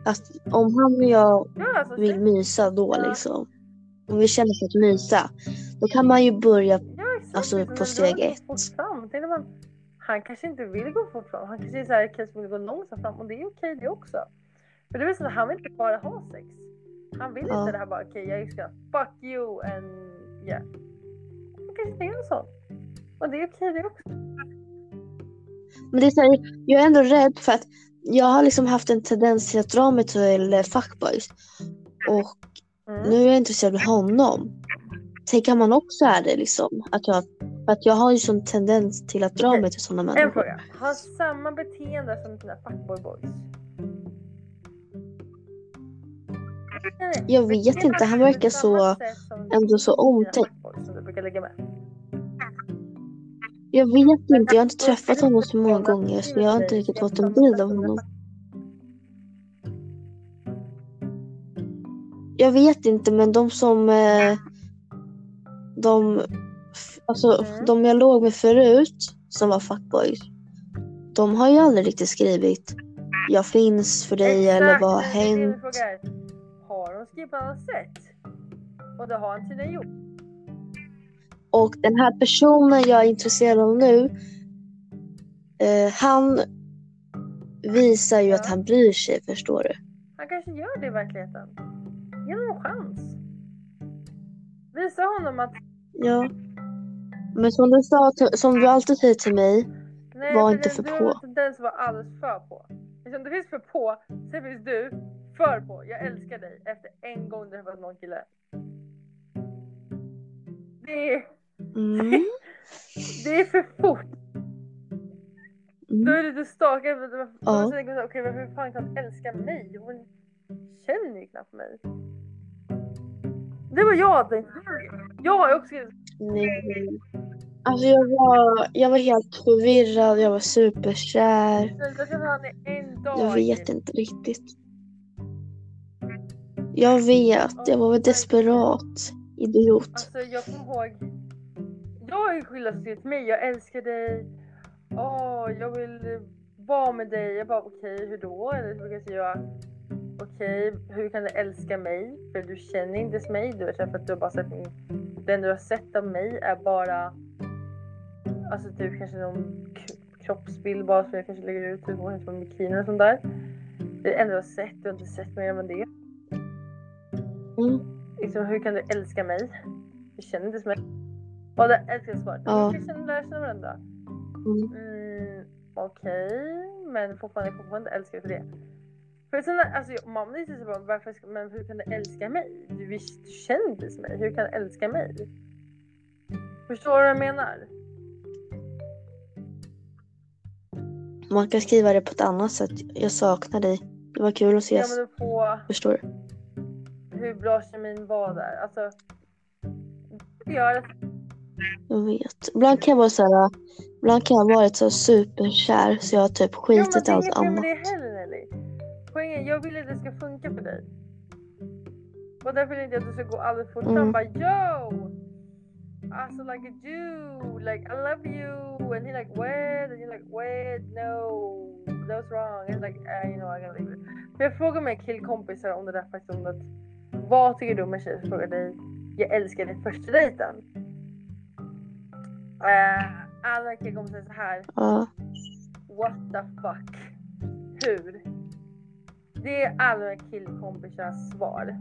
Att om han och jag Ja, alltså, vill mysa då liksom. Om vi känner för att mysa. Då kan man ju börja. Alltså, på steg ett. han kanske inte vill gå fort fram. Han kanske så här, kanske vill gå långsamt fram och det är okej det också. För det är så att han vill inte bara ha sex. Han vill Ja. inte det här bara okej jag ska fuck you and yeah. Han kanske inte är så. Och det är okej det också. Men det är så här, jag är ändå rädd för att jag har liksom haft en tendens till att dra mig till fuckboys. Och Mm. nu är jag intresserad av honom. Tänk om man också är det liksom. Att jag, för att jag har ju sån tendens till att dra mig till sådana En människor. fråga. Har samma beteende som dina fuckboy boys? Nej, nej. Jag vet inte, han verkar så- Ändå så omtänkt. Som du brukar lägga med. Jag vet inte, jag har inte träffat honom så många gånger så jag har inte riktigt fått en bild av honom. Jag vet inte men de som eh, de, alltså, Mm. de jag låg med förut som var fuckboys. De har ju aldrig riktigt skrivit jag finns för dig eller vad har hänt. Har de skrivit på annat sätt? Och det har han tydligen gjort. Och den här personen jag är intresserad av nu, eh, han visar ju Ja. att han bryr sig, förstår du? Han kanske gör det i verkligheten. Ge honom en chans. Visa honom att Ja. Men som du sa, som du alltid säger till mig, nej, Var inte den- för du på. har en tendens att vara alldeles för på. Liksom, det finns för på, sen finns du för på. Jag älskar dig efter en gång du har träffat någon kille. Det är, mm, [laughs] det är för fort. Då mm, är det lite stakad. Ja. Ja. Okej, varför fan kan hon älska mig? Hon känner ju knappt mig. Det var jag tänkte. Jag har också skrivit nej. Alltså jag var, jag var helt förvirrad, jag var superkär. Jag vet inte riktigt. Jag vet, jag var väl desperat. Idiot. Alltså jag kommer ihåg. Jag skillat sig till mig. Jag älskar dig. Åh, jag vill vara med dig. Jag bara okej, hur då? Eller så brukar jag säga okej, hur kan du älska mig? För du känner inte ens mig. Du har träffat, du har bara sett min. Den du har sett av mig är bara. Alltså typ kanske någon kroppsbild bara som jag kanske lägger ut. Typ hon från bikini och sånt där. Det är det enda du har sett. Du har inte sett mer än det. Mm. Liksom, hur kan du älska mig? Du känner inte ens mig. Ja, det älskar jag svaret. Ja. Vi kanske lära känna varandra. Mm. Mm, Okej, men fortfarande, fortfarande älskar jag för det. För sen, alltså, jag- mamma är så bara, varför ska, men hur kan du älska mig? Du, visst, du känner mig. Hur kan du älska mig? Förstår du vad jag menar? Man kan skriva det på ett annat sätt. Jag saknar dig. Det var kul att Ja, ses. då på Förstår du? hur bra kemin var där. Alltså, det gör att Jag vet. Ibland kan jag vara så här. Ibland kan jag varit så superkär så jag har typ Ja, skitit i är allt annat. det heller Nelly. Poängen, jag vill att det ska funka för dig. Och därför vill jag inte att du ska gå alldeles fort fram Mm. bara yo! Alltså like a Jew, like I love you and he like what? And you're like what? No, that's wrong. And like uh, you know I gotta leave it. För jag frågar mig killkompisar om det där att vad tycker du om en tjej som frågar dig jag älskar dig första dejten? Uh, alla killkompisar är så här Ja. What the fuck? Hur? Det är alla killkompisars svar.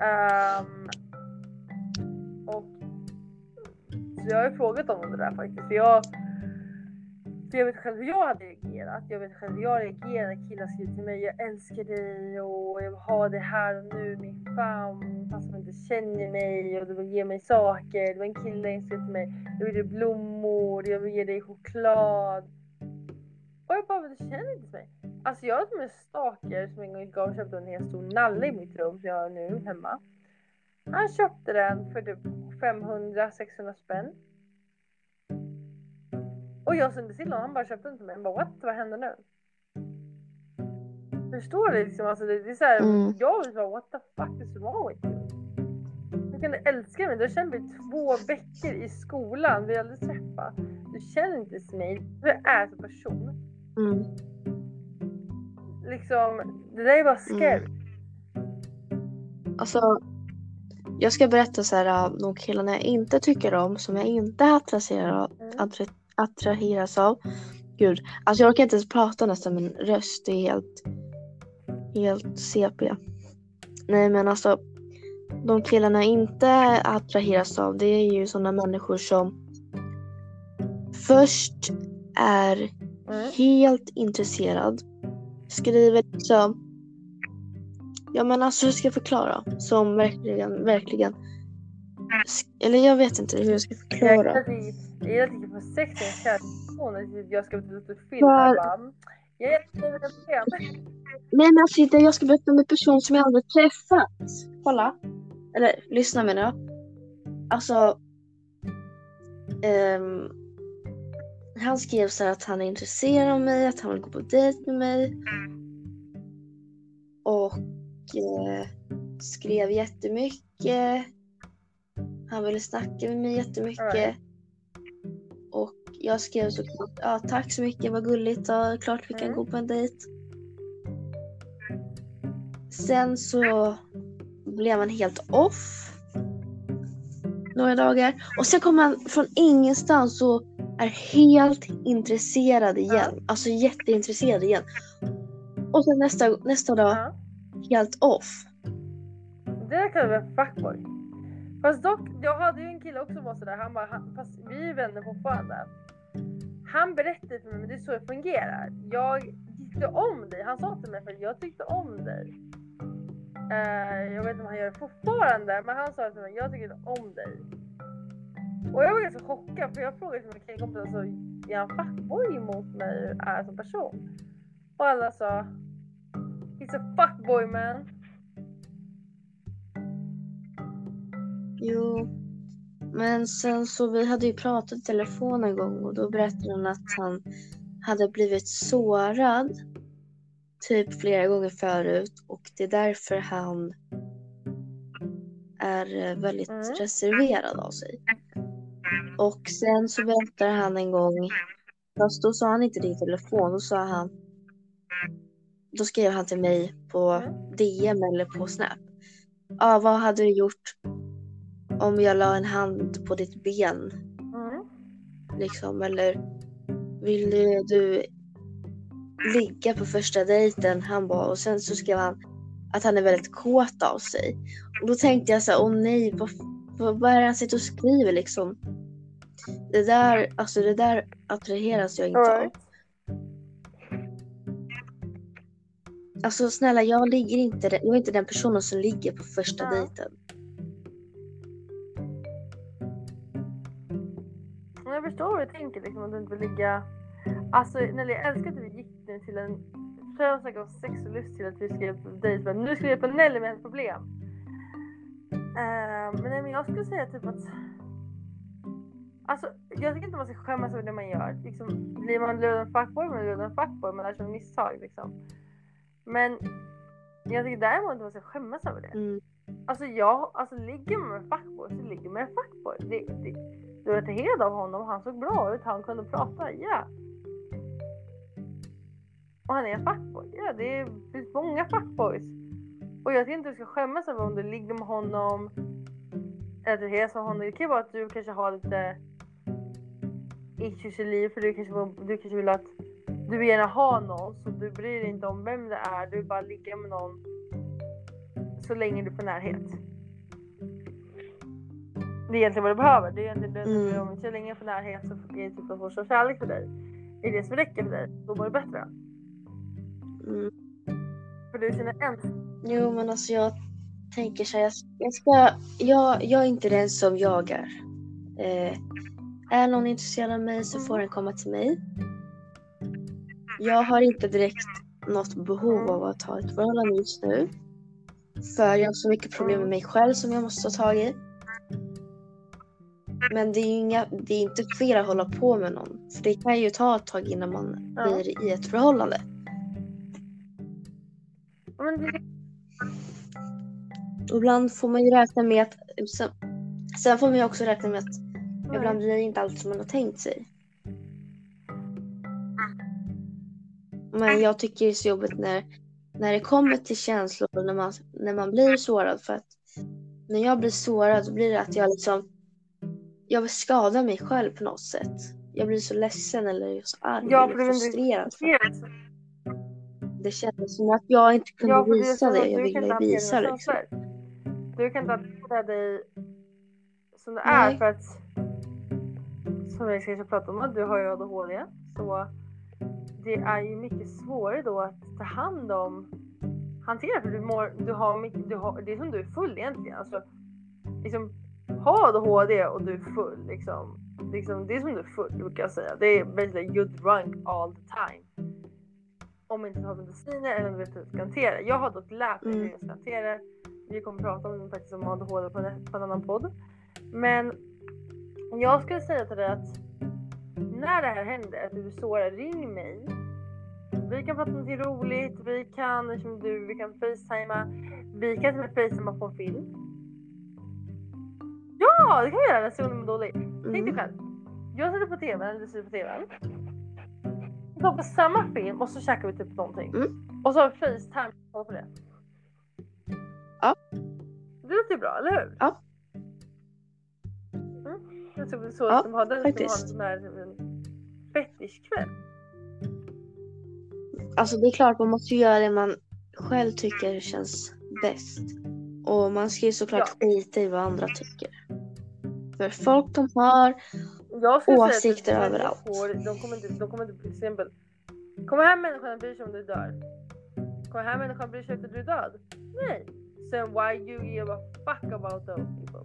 Ehm, och så jag har ju frågat om det där faktiskt. För jag, för jag vet själv hur jag hade reagerat. Jag vet själv jag reagerar när killar skriver till mig. Jag älskar dig och jag vill ha det här och nu, min famn. Fast man inte känner mig och du vill ge mig saker. Det var en kille som skrev till mig. Jag vill ge dig blommor, jag vill ge dig choklad. Och jag bara, men du känner inte mig. Alltså jag har som en stalker som en gång gav och köpte en hel stor nalle i mitt rum som jag har nu hemma. Han köpte den för typ 500-600 spänn. Och jag sände till honom, han bara köpte till mig. Han bara what? Vad händer nu? Förstår du liksom? Alltså det, det är såhär, Mm. jag vill bara what the fuck is wrong with you? Hur kan du älska mig? Du har känt mig två veckor i skolan, vi har aldrig träffat. Du känner inte mig. Jag är som person. Mm. liksom, det där är bara scary. Alltså, jag ska berätta så här, äh, de killarna jag inte tycker om, som jag inte attraheras, Mm. attra, attraheras av. Gud, alltså jag orkar inte ens prata nästan, min röst är helt, helt CP. Nej men alltså, de killarna inte attraheras av, det är ju sådana människor som först är Mm. helt intresserad. Skriver liksom Ja men alltså hur ska jag förklara? Som verkligen, verkligen Eller jag vet inte hur jag ska Jag förklara. jag titta på sex i en kärleksrelation. Jag ska berätta ett film För-. Jag. Nej men alltså inte jag ska berätta om en person som jag aldrig träffat. Kolla. Eller lyssna menar jag. Alltså. ehm, han skrev så här att han är intresserad av mig, att han vill gå på dejt med mig. Och eh, skrev jättemycket. Han ville snacka med mig jättemycket. Alright. Och jag skrev såklart ja, tack så mycket, vad gulligt. Ja, klart vi kan Mm. gå på en dejt. Sen så blev han helt off. Några dagar. Och sen kom han från ingenstans och är helt intresserad igen. Alltså jätteintresserad igen. Och sen nästa, nästa dag Ja. helt off. Det kallar vi en fuckboy. Fast dock, jag hade ju en kille också som var sådär. Han bara, han, fast vi är vänner fortfarande. Han berättade för mig, men det är så det fungerar. Jag tyckte om dig. Han sa till mig, för jag tyckte om dig. Uh, jag vet inte om han gör det fortfarande, men han sa till mig, jag tycker om dig. Och jag var ganska chockad, för jag frågade till mina killkompisar, alltså, är han fuckboy mot mig är som person? Och alla sa, he's a fuckboy man. Jo. Men sen så vi hade ju pratat i telefon en gång och då berättade han att han hade blivit sårad typ flera gånger förut och det är därför han är eh, väldigt Mm. reserverad av sig. Och sen så berättade han en gång, fast då sa han inte det i telefon, då sa han då skrev han till mig på Mm. DM eller på Snap. Ja, ah, vad hade du gjort om jag la en hand på ditt ben? Mm. Liksom, eller vill du, ligga på första dejten? Han bara, och sen så skrev han att han är väldigt kåt av sig. Och då tänkte jag så här, åh nej, vad, vad, vad är det han sitter och skriver liksom? Det där, alltså det där attraheras jag inte av. Alright. Alltså snälla, jag ligger inte, jag är inte den personen som ligger på första Ja. dejten. Jag förstår vad du tänker, liksom, att du inte vill ligga... Alltså Nelly, jag älskar att vi gick nu till en... Från att snacka om sex och lust till att vi skrev på dejt. Men nu ska vi hjälpa Nelly med ett problem. Eh, men, nej, men jag skulle säga typ att... Alltså, jag tycker inte man ska skämmas över det man gör. Liksom, blir man lurad en fuckboy, man lurad en fuckboy. Man lär sig av misstag liksom. Men jag tycker däremot inte man ska skämmas över det. Mm. Alltså jag, alltså ligger man med en fuckboy så ligger man med en fuckboy. Det, det, du är hed av honom, han såg bra ut, han kunde prata, ja. Och han är en fuckboy, ja det det finns många fuckboys. Och jag tycker inte du ska skämmas över om du ligger med honom. Eller attraheras av honom. Det kan ju vara att du kanske har lite issues i livet för du kanske, du kanske vill att du vill gärna ha någon så du bryr dig inte om vem det är, du vill bara ligga med någon så länge du får närhet. Det är egentligen vad du behöver. Det är egentligen det du Mm. bryr dig om. Så länge jag får närhet så får jag typ få så kärlek för dig. Det är det som räcker för dig. Då mår du bättre. Mm. För du känner ensam. Jo, men alltså jag tänker så här, jag, jag ska, jag, jag är inte den som jagar. Eh, är någon intresserad av mig så får den komma till mig. Jag har inte direkt något behov av att ha ett förhållande just nu. För jag har så mycket problem med mig själv som jag måste ta tag i. Men det är, ju inga, det är inte fel att hålla på med någon. För det kan ju ta ett tag innan man Ja. blir i ett förhållande. Det, Och ibland får man ju räkna med att... Sen, sen får man ju också räkna med att ibland blir det inte allt som man har tänkt sig. Men jag tycker det är så jobbigt när, när det kommer till känslor när man, när man blir sårad. För att när jag blir sårad så blir det att jag liksom jag vill skada mig själv på något sätt. Jag blir så ledsen eller så arg Ja, eller det frustrerad. Det kändes som att jag inte kunde Ja, det visa det jag du kan ville visa. Liksom. Du kan inte hantera dig som Nej. är för att som vi ska prata om, att du har ju ADHD. Så det är ju mycket svårare då att ta hand om, hantera för du mår, du har mycket, du har, det är som du är full egentligen. Alltså, liksom, ha ADHD och du är full liksom. liksom det är som du är full brukar jag säga. Det är basically you're drunk all the time. Om inte du har mediciner eller om du vet hur du ska hantera. Jag har dock lärt mig hur Mm. jag ska hantera. Vi kommer prata om faktiskt om ADHD på en, på en annan podd. Men jag skulle säga till dig att när det här händer, att du är sårad, ring mig. Vi kan prata om något roligt, vi kan, som du, vi kan facetima, vi kan till och med facetima på en film. Ja, det kan vi göra när solen är dålig. Tänk dig Mm. själv. Jag sitter på tvn, du sitter på tvn. Vi tar på samma film och så käkar vi typ någonting. Mm. Och så har vi Facetime kolla på det. Ja. Det låter ju bra, eller hur? Ja. Mm. Jag tror det är så Ja, som har den som har faktiskt. en sån här fetischkväll. Alltså det är klart man måste göra det man själv tycker känns bäst. Och man ska ju såklart skita i vad andra tycker. För folk de har, skulle Åsikter att överallt. människor, de kommer inte, de kommer inte till exempel. Kommer här människan och bryr sig om du dör? Kommer här människan och bryr sig efter du är död? Nej. Sen why you give a fuck about those people?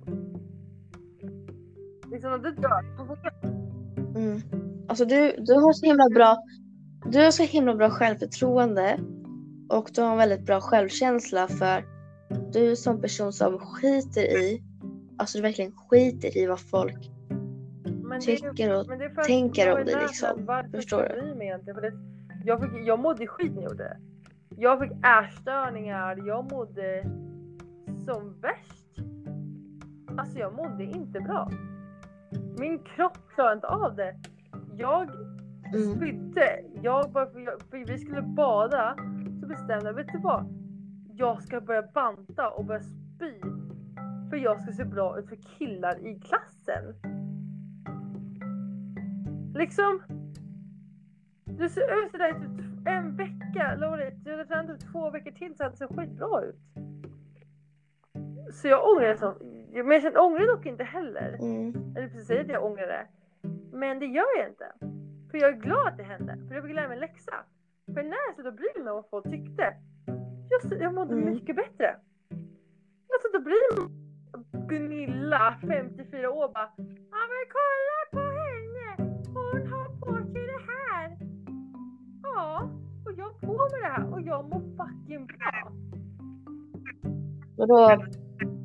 Liksom när du dör, får mm, alltså du, du har så himla bra, du har så himla bra självförtroende. Och du har en väldigt bra självkänsla för du som person som skiter i, alltså du verkligen skiter i vad folk Men det- tycker och det att tänker om dig, liksom. Varför Förstår du? mig egentligen? Det, jag, fick, jag mådde skit när jag gjorde det. Jag fick ätstörningar, jag mådde som värst. Alltså jag mådde inte bra. Min kropp klarade inte av det. Jag Mm. spydde. Jag bara, för, jag, för vi skulle bada så bestämde jag, vet du vad? Jag ska börja banta och börja spy. För jag ska se bra ut för killar i klassen. Liksom. Du ser ut sådär i typ en vecka. Lovar Du hade tränat typ två veckor till så hade det sett skitbra ut. Så jag ångrar så. Men jag känner- ångrar dock inte heller. Mm. Eller precis säger att jag ångrar det. Men det gör jag inte. För jag är glad att det hände. För jag fick lära mig en läxa. För när jag slutade bry mig om vad folk tyckte. Jag, jag mådde Mm. mycket bättre. Jag slutade bry mig Gunilla, 54 år bara. Ja men kolla på henne. Hon har på sig det här. Ja, och jag har på mig det här och jag mår fucking bra. Vadå,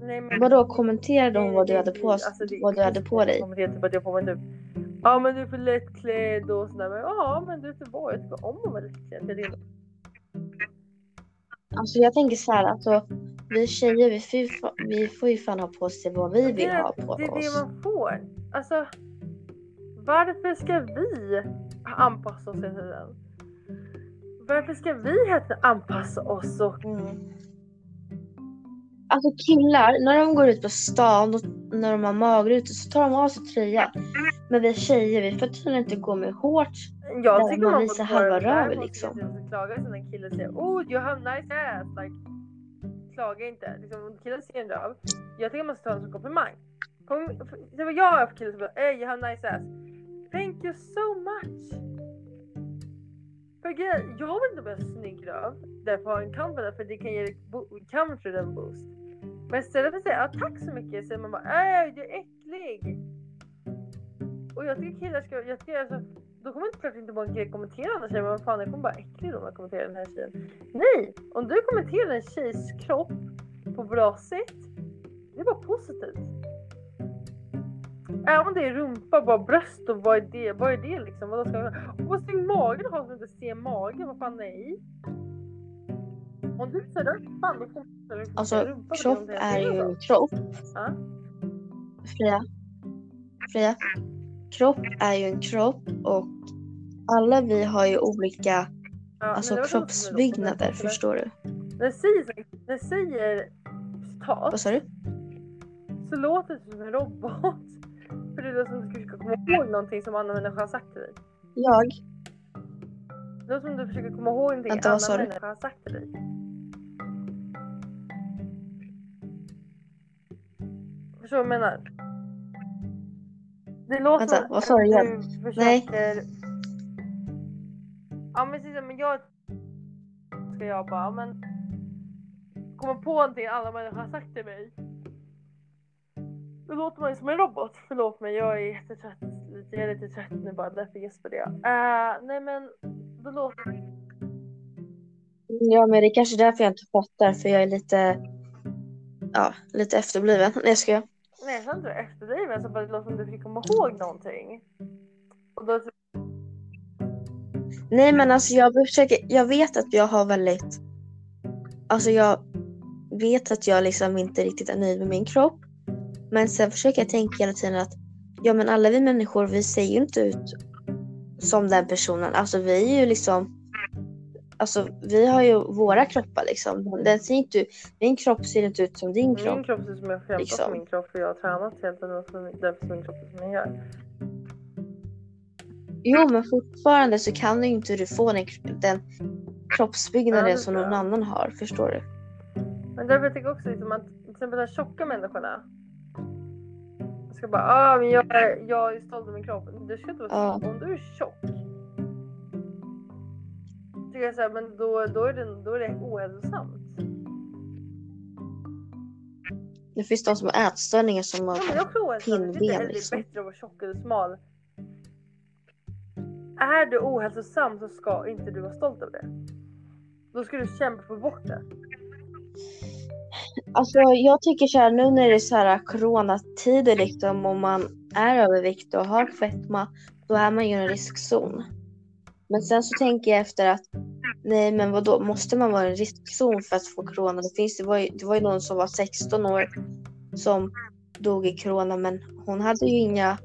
Nej, men... vadå kommenterade de Nej, vad du hade på, alltså det- vad du hade på dig? Typ att jag får mig typ Ja men du är för lättklädd och sådär. Men ja men du vet vad, jag tycker om att vara lättklädd. Alltså jag tänker så här, alltså vi tjejer vi får, vi får ju fan ha på oss vad vi vill det, ha på det är oss. det man får. Alltså varför ska vi anpassa oss hela tiden? Varför ska vi tiden anpassa oss och Mm. Alltså killar, när de går ut på stan och när de har magrutor så tar de av sig tröjan. Men vi tjejer vi får tydligen inte gå med shorts. Jag tycker man man visar halva röven, liksom. tycker jag inte att klaga sen när en kille säger oh you have nice ass. Like, klaga inte. Liksom, om killen ser en röv. Jag tycker man ska ta den som komplimang. Kom, det var jag har killar som bara “Ey, you have nice ass. Thank you so much. För grejen, jag vill inte vara en snygg röv. Därför har jag en confidence för det kan ge dig bo- confidence boost. Men istället för att säga ah, tack så mycket säger man bara “Ey, du är äcklig. Och jag tycker killar ska, jag tycker alltså, då kommer inte klart inte bara en kille kommentera den här tjejen, men vad fan jag kommer bara äcklig då om jag kommenterar den här tjejen. Nej! Om du kommenterar en tjejs kropp på bra sätt, det är bara positivt. Även om det är rumpa, bara bröst och vad är det? Vad är det liksom? Vad ska. Och vad snygg mage du har som inte ser magen, vad fan nej? Om du visar rumpan då man inte Alltså rumpa kropp är ju kropp. Ja. Freja. Freja. Kropp är ju en kropp och alla vi har ju olika Ja, Alltså kroppsbyggnader, förstår du? När säger, när säger citat Vad sa du? så låter det som en robot. [laughs] För det låter som att du ska komma ihåg någonting som annan människa har sagt till dig. Jag? Det låter som att du försöker komma ihåg någonting Vänta, annan du? människa har sagt till dig. Förstår du vad jag menar? Det låter Vänta, vad sa du igen? du försöker... Ja men precis, men jag... Ska jag bara, men... Komma på någonting alla människor har sagt till mig. Då låter man ju som en robot. Förlåt mig, jag är jättetrött. Lite, jag är lite trött nu bara, därför gäspar jag. Uh, nej men, då låter Ja, men det är kanske därför jag inte fattar, för jag är lite, ja, lite efterbliven. Nej, jag skojar. Nej, jag inte efterbliven, så bara det låter som att du fick komma ihåg någonting. Och då, Nej, men alltså jag försöker, jag vet att jag har väldigt, alltså jag vet att jag liksom inte riktigt är nöjd med min kropp. Men sen försöker jag tänka hela tiden att, ja men alla vi människor, vi ser ju inte ut som den personen. Alltså vi är ju liksom, alltså vi har ju våra kroppar liksom. Den ser inte min kropp ser inte ut som din min kropp. kropp ser ut som jag kämpar Liksom. min kropp för jag har tränat helt min- därför ser min kropp ut som den gör. Jo, men fortfarande så kan ju inte du få den, den kroppsbyggnaden Ja, det som någon annan har, förstår du? Men därför tycker jag också liksom att till exempel de tjocka människorna. Ska bara, ah men jag är, jag är stolt över min kropp. Du ska inte vara Ja. Om du är tjock. Tycker jag så här, men då, då, är det, då är det ohälsosamt. Det finns de som har ätstörningar som har... Ja, men det är också ohälsosamt. Det är Pinnben, inte- det är liksom. bättre att vara tjock eller smal. Är du ohälsosam så ska inte du vara stolt över det. Då ska du kämpa för bort det. Alltså jag tycker så här nu när det är så här coronatider liksom om man är övervikt och har fetma då är man ju i en riskzon. Men sen så tänker jag efter att nej men vad då måste man vara en riskzon för att få corona? Det, finns, det, var ju, det var ju någon som var 16 år som dog i corona men hon hade ju inga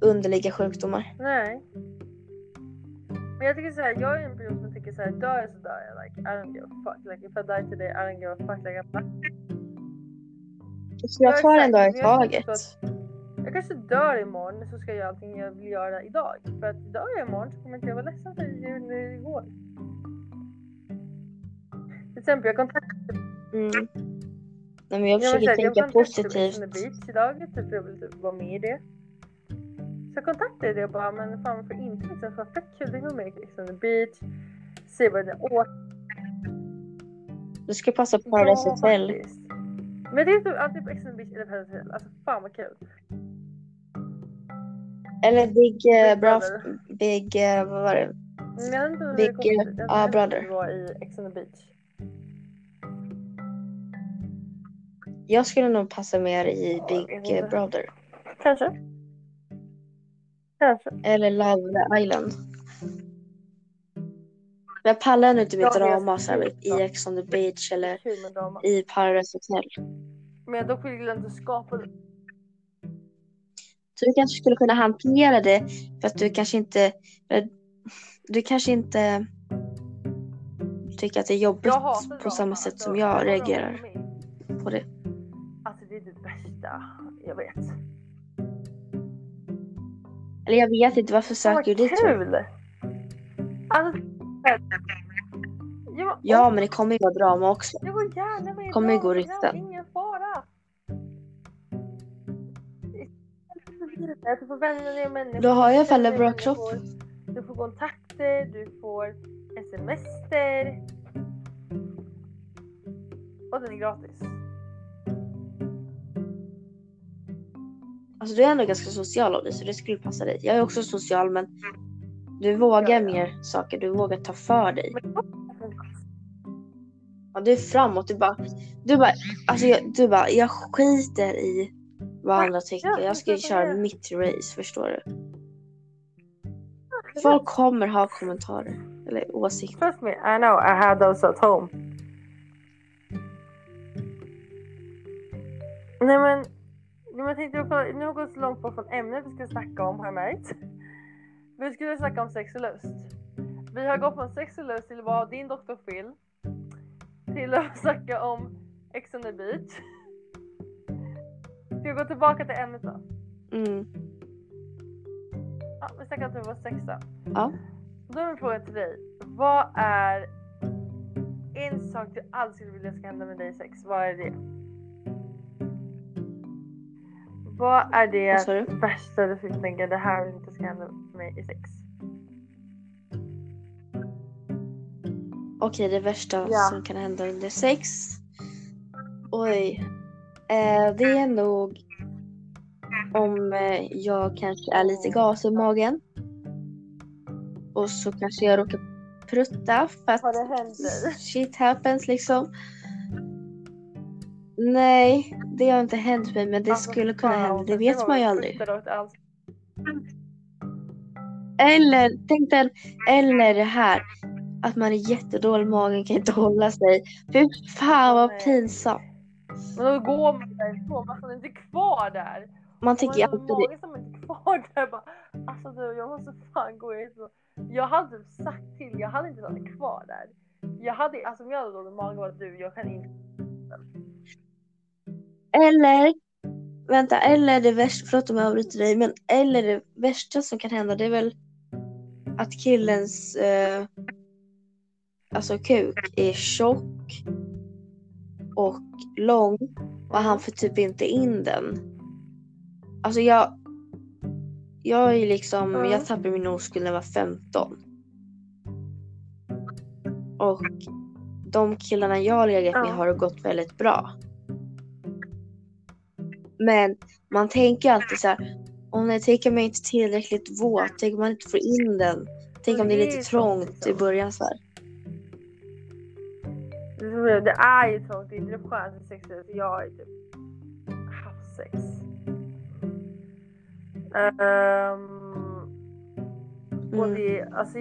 underliga sjukdomar. Nej. Men jag tycker såhär, jag är en person som tycker såhär, dör jag så dör jag. Like, I don't give a fuck. Like if I die today, I don't give a fuck. Like, I'm Så jag Ja, tar en dag i taget. Jag kanske dör imorgon så ska jag göra allting jag vill göra idag. För att dör jag imorgon så kommer inte jag vara ledsen för det det går. Till exempel jag kontaktade Mm. Nej men jag jag, försöker jag tänka kontaktade positivt. Ex on the beach idag typ jag vill typ vara med i det. Så jag kontaktade det och bara men fan varför inte liksom för fett kul att vara med Ex on the beach. Se vad det åt. Du ska passa på Paradise Ja, Hotel. Men det är typ alltid på Ex on the beach eller Paradise Hotel. Alltså fan vad kul. Eller Big, eh, Big bra, Brother. Big, eh, vad var det? Men jag vet inte Big, kommer dit. Jag om brother. det var i Ex on the beach. Jag skulle nog passa mer i Ja, jag Big eh, Brother. Kanske. Kanske. Eller Love Island. Jag pallar nu inte med Ja, jag drama så här, i Ex on the beach eller i Paradise Hotel. Men jag dock vill inte skapa. Så du kanske skulle kunna hantera det för att du kanske inte du kanske inte tycker att det är jobbigt hatar drama. på samma sätt Alltså, som jag reagerar på det. Alltså det är det värsta jag vet. Eller jag vet inte varför söker du dit? kul! Alltså, ja, men det kommer ju vara drama också. Det Kommer ju gå rykten. Du får dig med människor. Du har i alla fall en bra kropp. Du får kontakter, du får smster. Och den är gratis. Alltså du är ändå ganska social av dig så det skulle passa dig. Jag är också social men du vågar Ja, ja. mer saker. Du vågar ta för dig. Ja, du är framåt. Du bara, du bara, alltså jag, du bara, jag skiter i vad andra tycker. Ja, Jag ska köra mitt race, förstår du? Folk kommer ha kommentarer eller åsikter. Trust me, I know I have those at home. Nej men, jag tänkte kolla, nu har gått så långt bort från ämnet vi ska snacka om har jag märkt. Vi skulle snacka om sex och lust. Vi har gått från sexuelös till att vara din Dr. Phil. Till att [laughs] snacka om Ex on the beach. Ska vi gå tillbaka till ämnet då? Mm. Ja, vi snackar om vår sexa. Ja. Då är min fråga till dig. Vad är en sak du aldrig skulle vilja ska hända med dig sex? Vad är det? Vad är det Vad du? värsta du skulle tänka det här inte ska hända med mig i sex? Okej, det värsta Ja. som kan hända under sex. Oj. Eh, det är nog om eh, jag kanske är lite gas i magen. Och så kanske jag råkar prutta för att det hänt dig? shit happens liksom. Nej, det har inte hänt mig men det Alltså, skulle kunna fan, hända. Det vet man ju aldrig. Eller, tänk dig, eller det här. Att man är jättedålig i magen, kan inte hålla sig. Fy fan vad pinsamt. Men då går man därifrån, man är inte kvar där. Man tänker alltid det. magen som inte är kvar [laughs] där bara, alltså du jag måste fan gå in så. Jag hade typ sagt till, jag hade inte varit kvar där. Jag hade, alltså om jag hade dålig mage var du, jag kan inte. Eller, vänta, eller det värsta, förlåt om jag avbryter dig, men eller det värsta som kan hända det är väl att killens eh, alltså kuk är tjock och lång och han får typ inte in den. Alltså jag, jag är liksom, Mm. jag tappade min oskuld när jag var 15. Och de killarna jag har legat med har det gått väldigt bra. Men man tänker alltid så här, om nej, tänk om jag inte tillräckligt våt, tänk om man inte får in den. Tänk om det är Det lite så, trångt i början så här. Det är ju trångt, det är inte det skönt i sex, för jag har ju typ haft sex. Ehm, och Mm. det alltså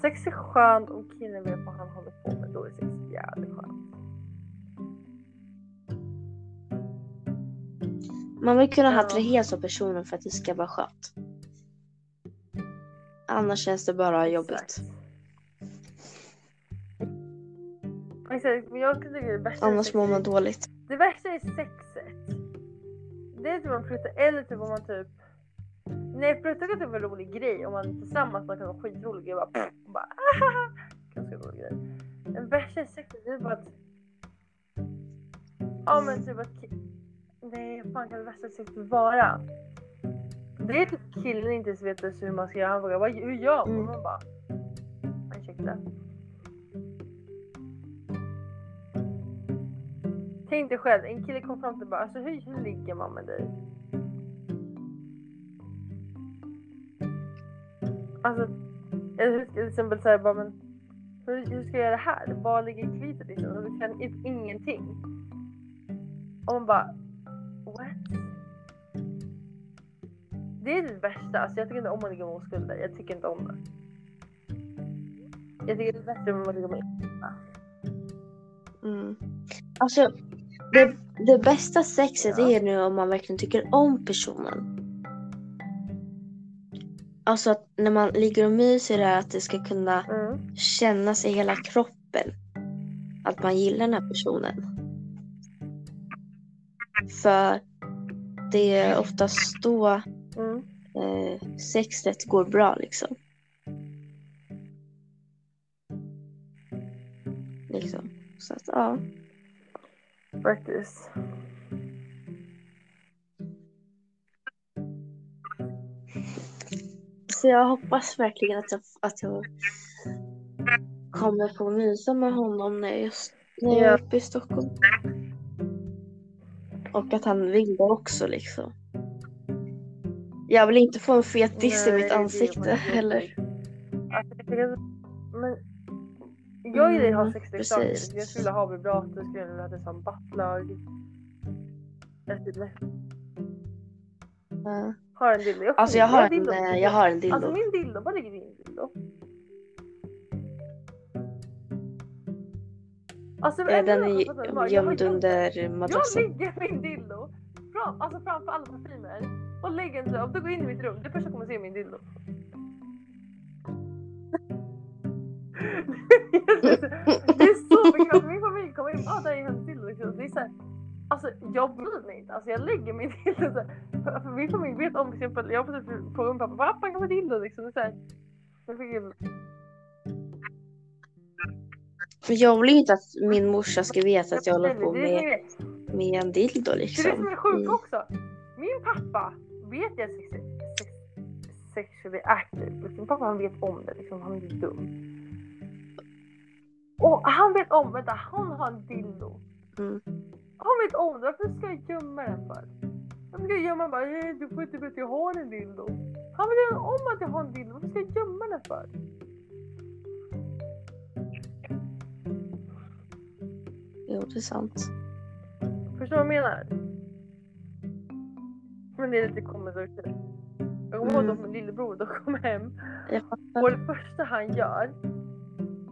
sex är skönt om killen vet vad han håller på med, då är sex jävligt skönt. Man vill kunna Ja. attraheras av personen för att det ska vara skönt. Annars känns det bara jobbigt. Exakt. Exakt, men jag tycker det värsta Annars mår är- man dåligt. Det värsta är sexet. Det är typ man pruttar eller typ om man typ Nej prutta kan typ vara en rolig grej om man är tillsammans man kan vara skitrolig och bara, pff, och bara ahaha. Ganska rolig grej. Den värsta i sexet det är bara att Ja men typ att Nej fan kan det värsta sexet vara? Det är typ killen inte ens vet hur man ska göra. Han frågar "Vad- hur gör man? Mm. Och man bara ursäkta. Tänk dig själv, en kille kom fram till dig och bara alltså hur, hur ligger man med dig? Alltså, eller hur- till exempel såhär bara men hur, hur ska jag göra det här? Var ligger klitet liksom? Och Du kan ingenting. Och man bara what? Det är det värsta, alltså jag tycker inte om att ligga med oskulder. Jag tycker inte om det. Jag tycker det är bättre om man ligger med Mm. Alltså, det, det bästa sexet är nu om man verkligen tycker om personen. Alltså att när man ligger och myser är att det ska kunna mm. kännas i hela kroppen. Att man gillar den här personen. För det är oftast då Mm. eh, sexet går bra liksom. Liksom. Så att ja. Faktiskt. Så jag hoppas verkligen att jag, att jag kommer få mysa med honom när jag, när jag är uppe i Stockholm. Och att han vill det också liksom. Jag vill inte få en fet diss i mitt ansikte heller. Jag vill ha Mm, sexleksaker. precis. Jag skulle vilja ha vibrator, jag skulle vilja ha det som buttplug. Jag skulle Ja. ha en dildo. Jag Alltså jag har en, dildo. eh, jag har en dildo. Alltså min dildo, var ligger din dildo? Alltså, Eh, Den är jag har gömd under Jag madrassen. lägger min dildo fram, alltså framför alla parfymer och lägger den så om du går in i mitt rum, det första kommer se min dildo. Det är så mycket. Alltså, min familj kommer in och ah, där är hennes dildo. Liksom. Det är så här, alltså jag bryr mig inte. Alltså jag lägger min dildo så här, för min familj vet om till exempel, jag var typ på min pappa, pappa kan få dildo liksom. Det är så här, jag fick, Men jag vill inte att min morsa ska veta att jag håller på med, med en dildo Det är det liksom. som är sjukt i- också. Min pappa vet jag är sex, sex, sexually active. Liksom, Min pappa han vet om det, liksom, han är dum. Och han vet om, vänta, han har en dildo. Mm. Han vet om det, varför ska jag gömma den för? Varför ska jag gömma den bara, "Eh, du får inte veta att jag har en dildo. Han vet redan om att jag har en dildo, varför ska jag gömma den för? Jo, det är sant. Förstår du vad jag menar? Men det är lite också. Jag kommer ihåg Mm. att min lillebror då kom hem och det första han gör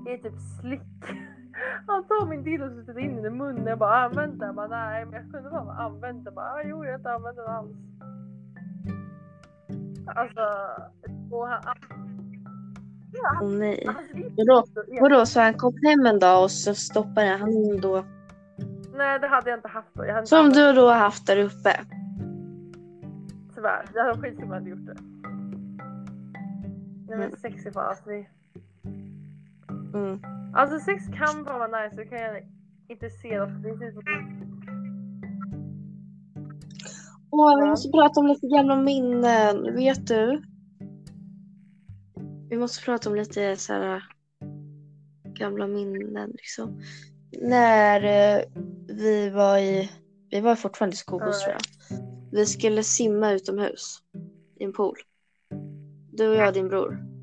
är typ slick. [laughs] Han tar min dildo och sätter in den i munnen. Jag bara använd den. Jag bara nej men jag kunde ha använt den. Jag bara "Ah, jo jag har inte använt den alls. Alltså. Och han, Åh nej. hans Vadå? dildo är- Vadå, så han kom hem en dag och så stoppade han då? Nej det hade jag inte haft då. Jag inte Som använt du då haft där uppe? Tyvärr. Det hade skitkul om jag hade gjort det. Nej men Mm. sex är fan alltså. det- Mm. Alltså sex kan vara nice. Det kan jag inte se. Det typ Åh, vi måste prata om lite gamla minnen. Vet du? Vi måste prata om lite så här gamla minnen liksom. När eh, vi var i, vi var fortfarande i Skogås tror jag. Vi skulle simma utomhus i en pool. Du och jag och din bror.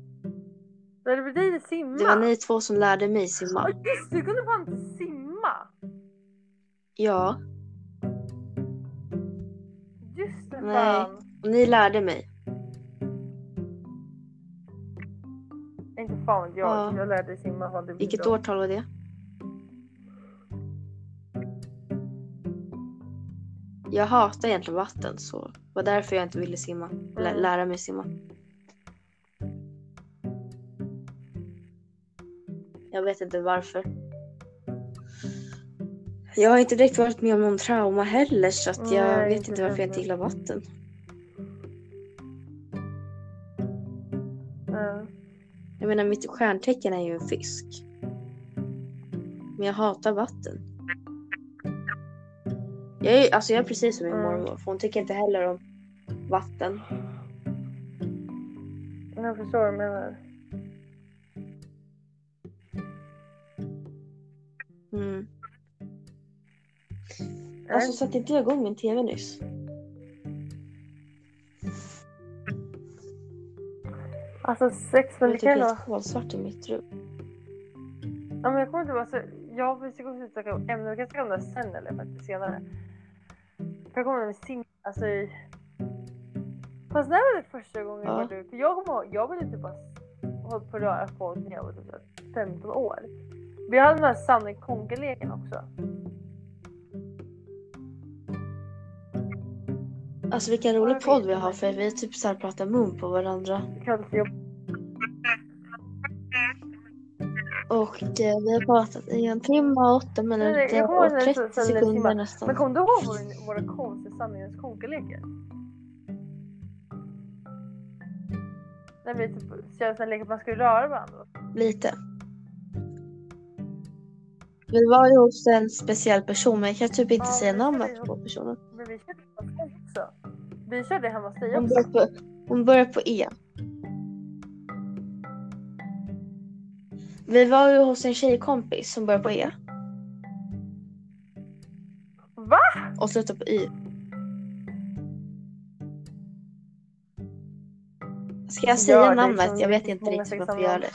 Det blir dig simma. Det var ni två som lärde mig Ja simma. just det, du kunde fan inte simma. Ja, Just det Nej. fan. och ni lärde mig. Inte fan jag. Ja. Jag lärde dig simma. Fan, det blir Vilket bra. årtal var det? Jag hatar egentligen vatten så det var därför jag inte ville simma. Lä- Mm. lära mig simma. Jag vet inte varför. Jag har inte direkt varit med om någon trauma heller så att jag Nej, vet inte varför jag inte gillar vatten. Ja. Jag menar mitt stjärntecken är ju en fisk. Men jag hatar vatten. Jag är, alltså jag är precis som min Mm. mormor för hon tycker inte heller om vatten. Jag förstår vad du menar. Alltså satte inte jag igång min tv nyss? Alltså sex men Jag det tycker kan det vara... är kolsvart i mitt rum. Ja, men jag kommer inte ihåg. Alltså, jag försöker också söka ämnen. Vi kan snacka om det sen eller faktiskt senare. Jag kommer ihåg med sim... Alltså i... Fast när var det första gången Ja. du? För jag kommer ihåg, jag ville typ bara hållit på att röra folk när jag var typ så här 15 år. Vi hade den här Sanne Konke-leken också. Alltså vilken rolig podd vi har för vi typ så här pratar mun på varandra. Och eh, vi har pratat i en timme och åtta minuter kommer och när det 30 så- så lite sekunder timmar. Men nästan. kom du ihåg vår, våra konstiga Sanningens Konke-lekar? När vi typ körde såna lekar att man skulle röra varandra. Lite. Vi var ju hos en speciell person men jag kan typ inte Ja, säga namnet på personen. Men vi körde dig också. Vi körde hemma hos dig Hon också. börjar på, hon börjar på E. Vi var ju hos en tjejkompis som börjar på E Va? och slutar på Y. Ska jag säga Ja, namnet? som Jag vet inte riktigt varför jag gör det.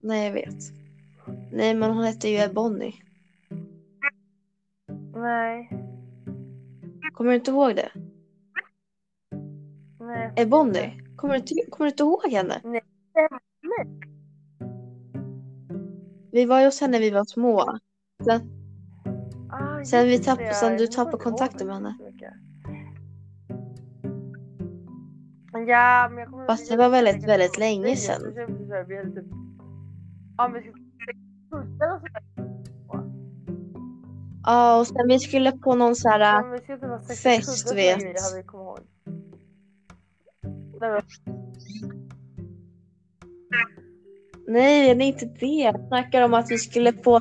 Nej, jag vet. Nej, men hon hette ju Bonnie. Nej. Kommer du inte ihåg det? Nej. Ebony? Kommer du inte, kommer du inte ihåg henne? Nej. Vi var ju hos henne när vi var små. Sen, Ah, Sen vi tapp- det. sen du tappade kontakten med henne. Ja, men jag kommer Fast det var väldigt, väldigt länge sedan. hade typ... Ja, men Ja, och sen vi skulle på någon så här... Ja, men vi fest, vet. sådana grejer, hade vi kommit ihåg. Nej, men, Nej, det är inte det. Jag snackar om att vi skulle på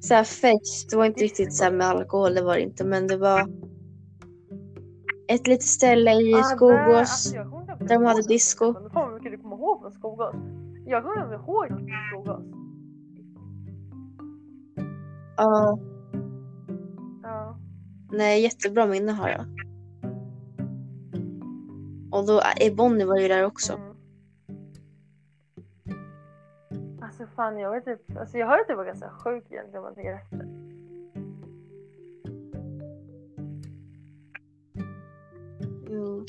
så här fest. Det var inte riktigt så här med alkohol, det var det inte. Men det var ett litet ställe i ah, där, Skogås. alltså, där de hade disco. Fan vad mycket du kommer ihåg från Skogås. Jag kommer ihåg Skogås. Ja, Ja. Nej, jättebra minne har jag. Och då, eh, Bonnie var ju där också. Mm. Alltså fan jag vet typ, alltså jag har ju typ varit ganska sjuk egentligen om man tänker efter. Mm.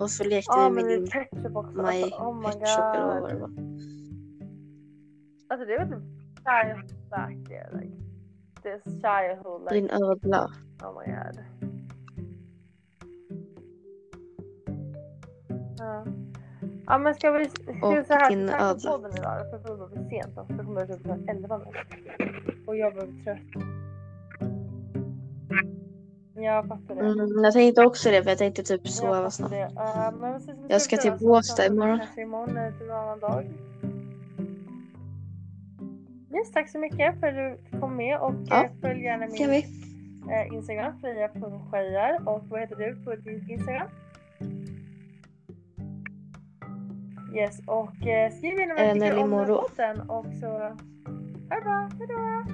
Och så lekte Ja vi med är din. My Alltså, oh Ketchup eller vad det var. Alltså det var typ childhood back there like. This childhood like. Din ödla. Oh my god. Ja. Ja men ska vi, Och så här din ödla. podden idag för det börjar bli sent då. Det kommer typ klockan 11 nu. Och jag börjar bli trött. Jag fattar det. Mm, jag tänkte också det, för jag tänkte typ sova snart. det. Uh, Jag ska till Båstad imorgon. Kanske imorgon eller till någon annan dag. Yes, tack så mycket för att du kom med och Ja, eh, följ gärna min eh, Instagram, fria.skejar och vad heter du på din Instagram? Yes, och eh, skriv gärna vad ni tycker om podden och så ha det bra, hejdå!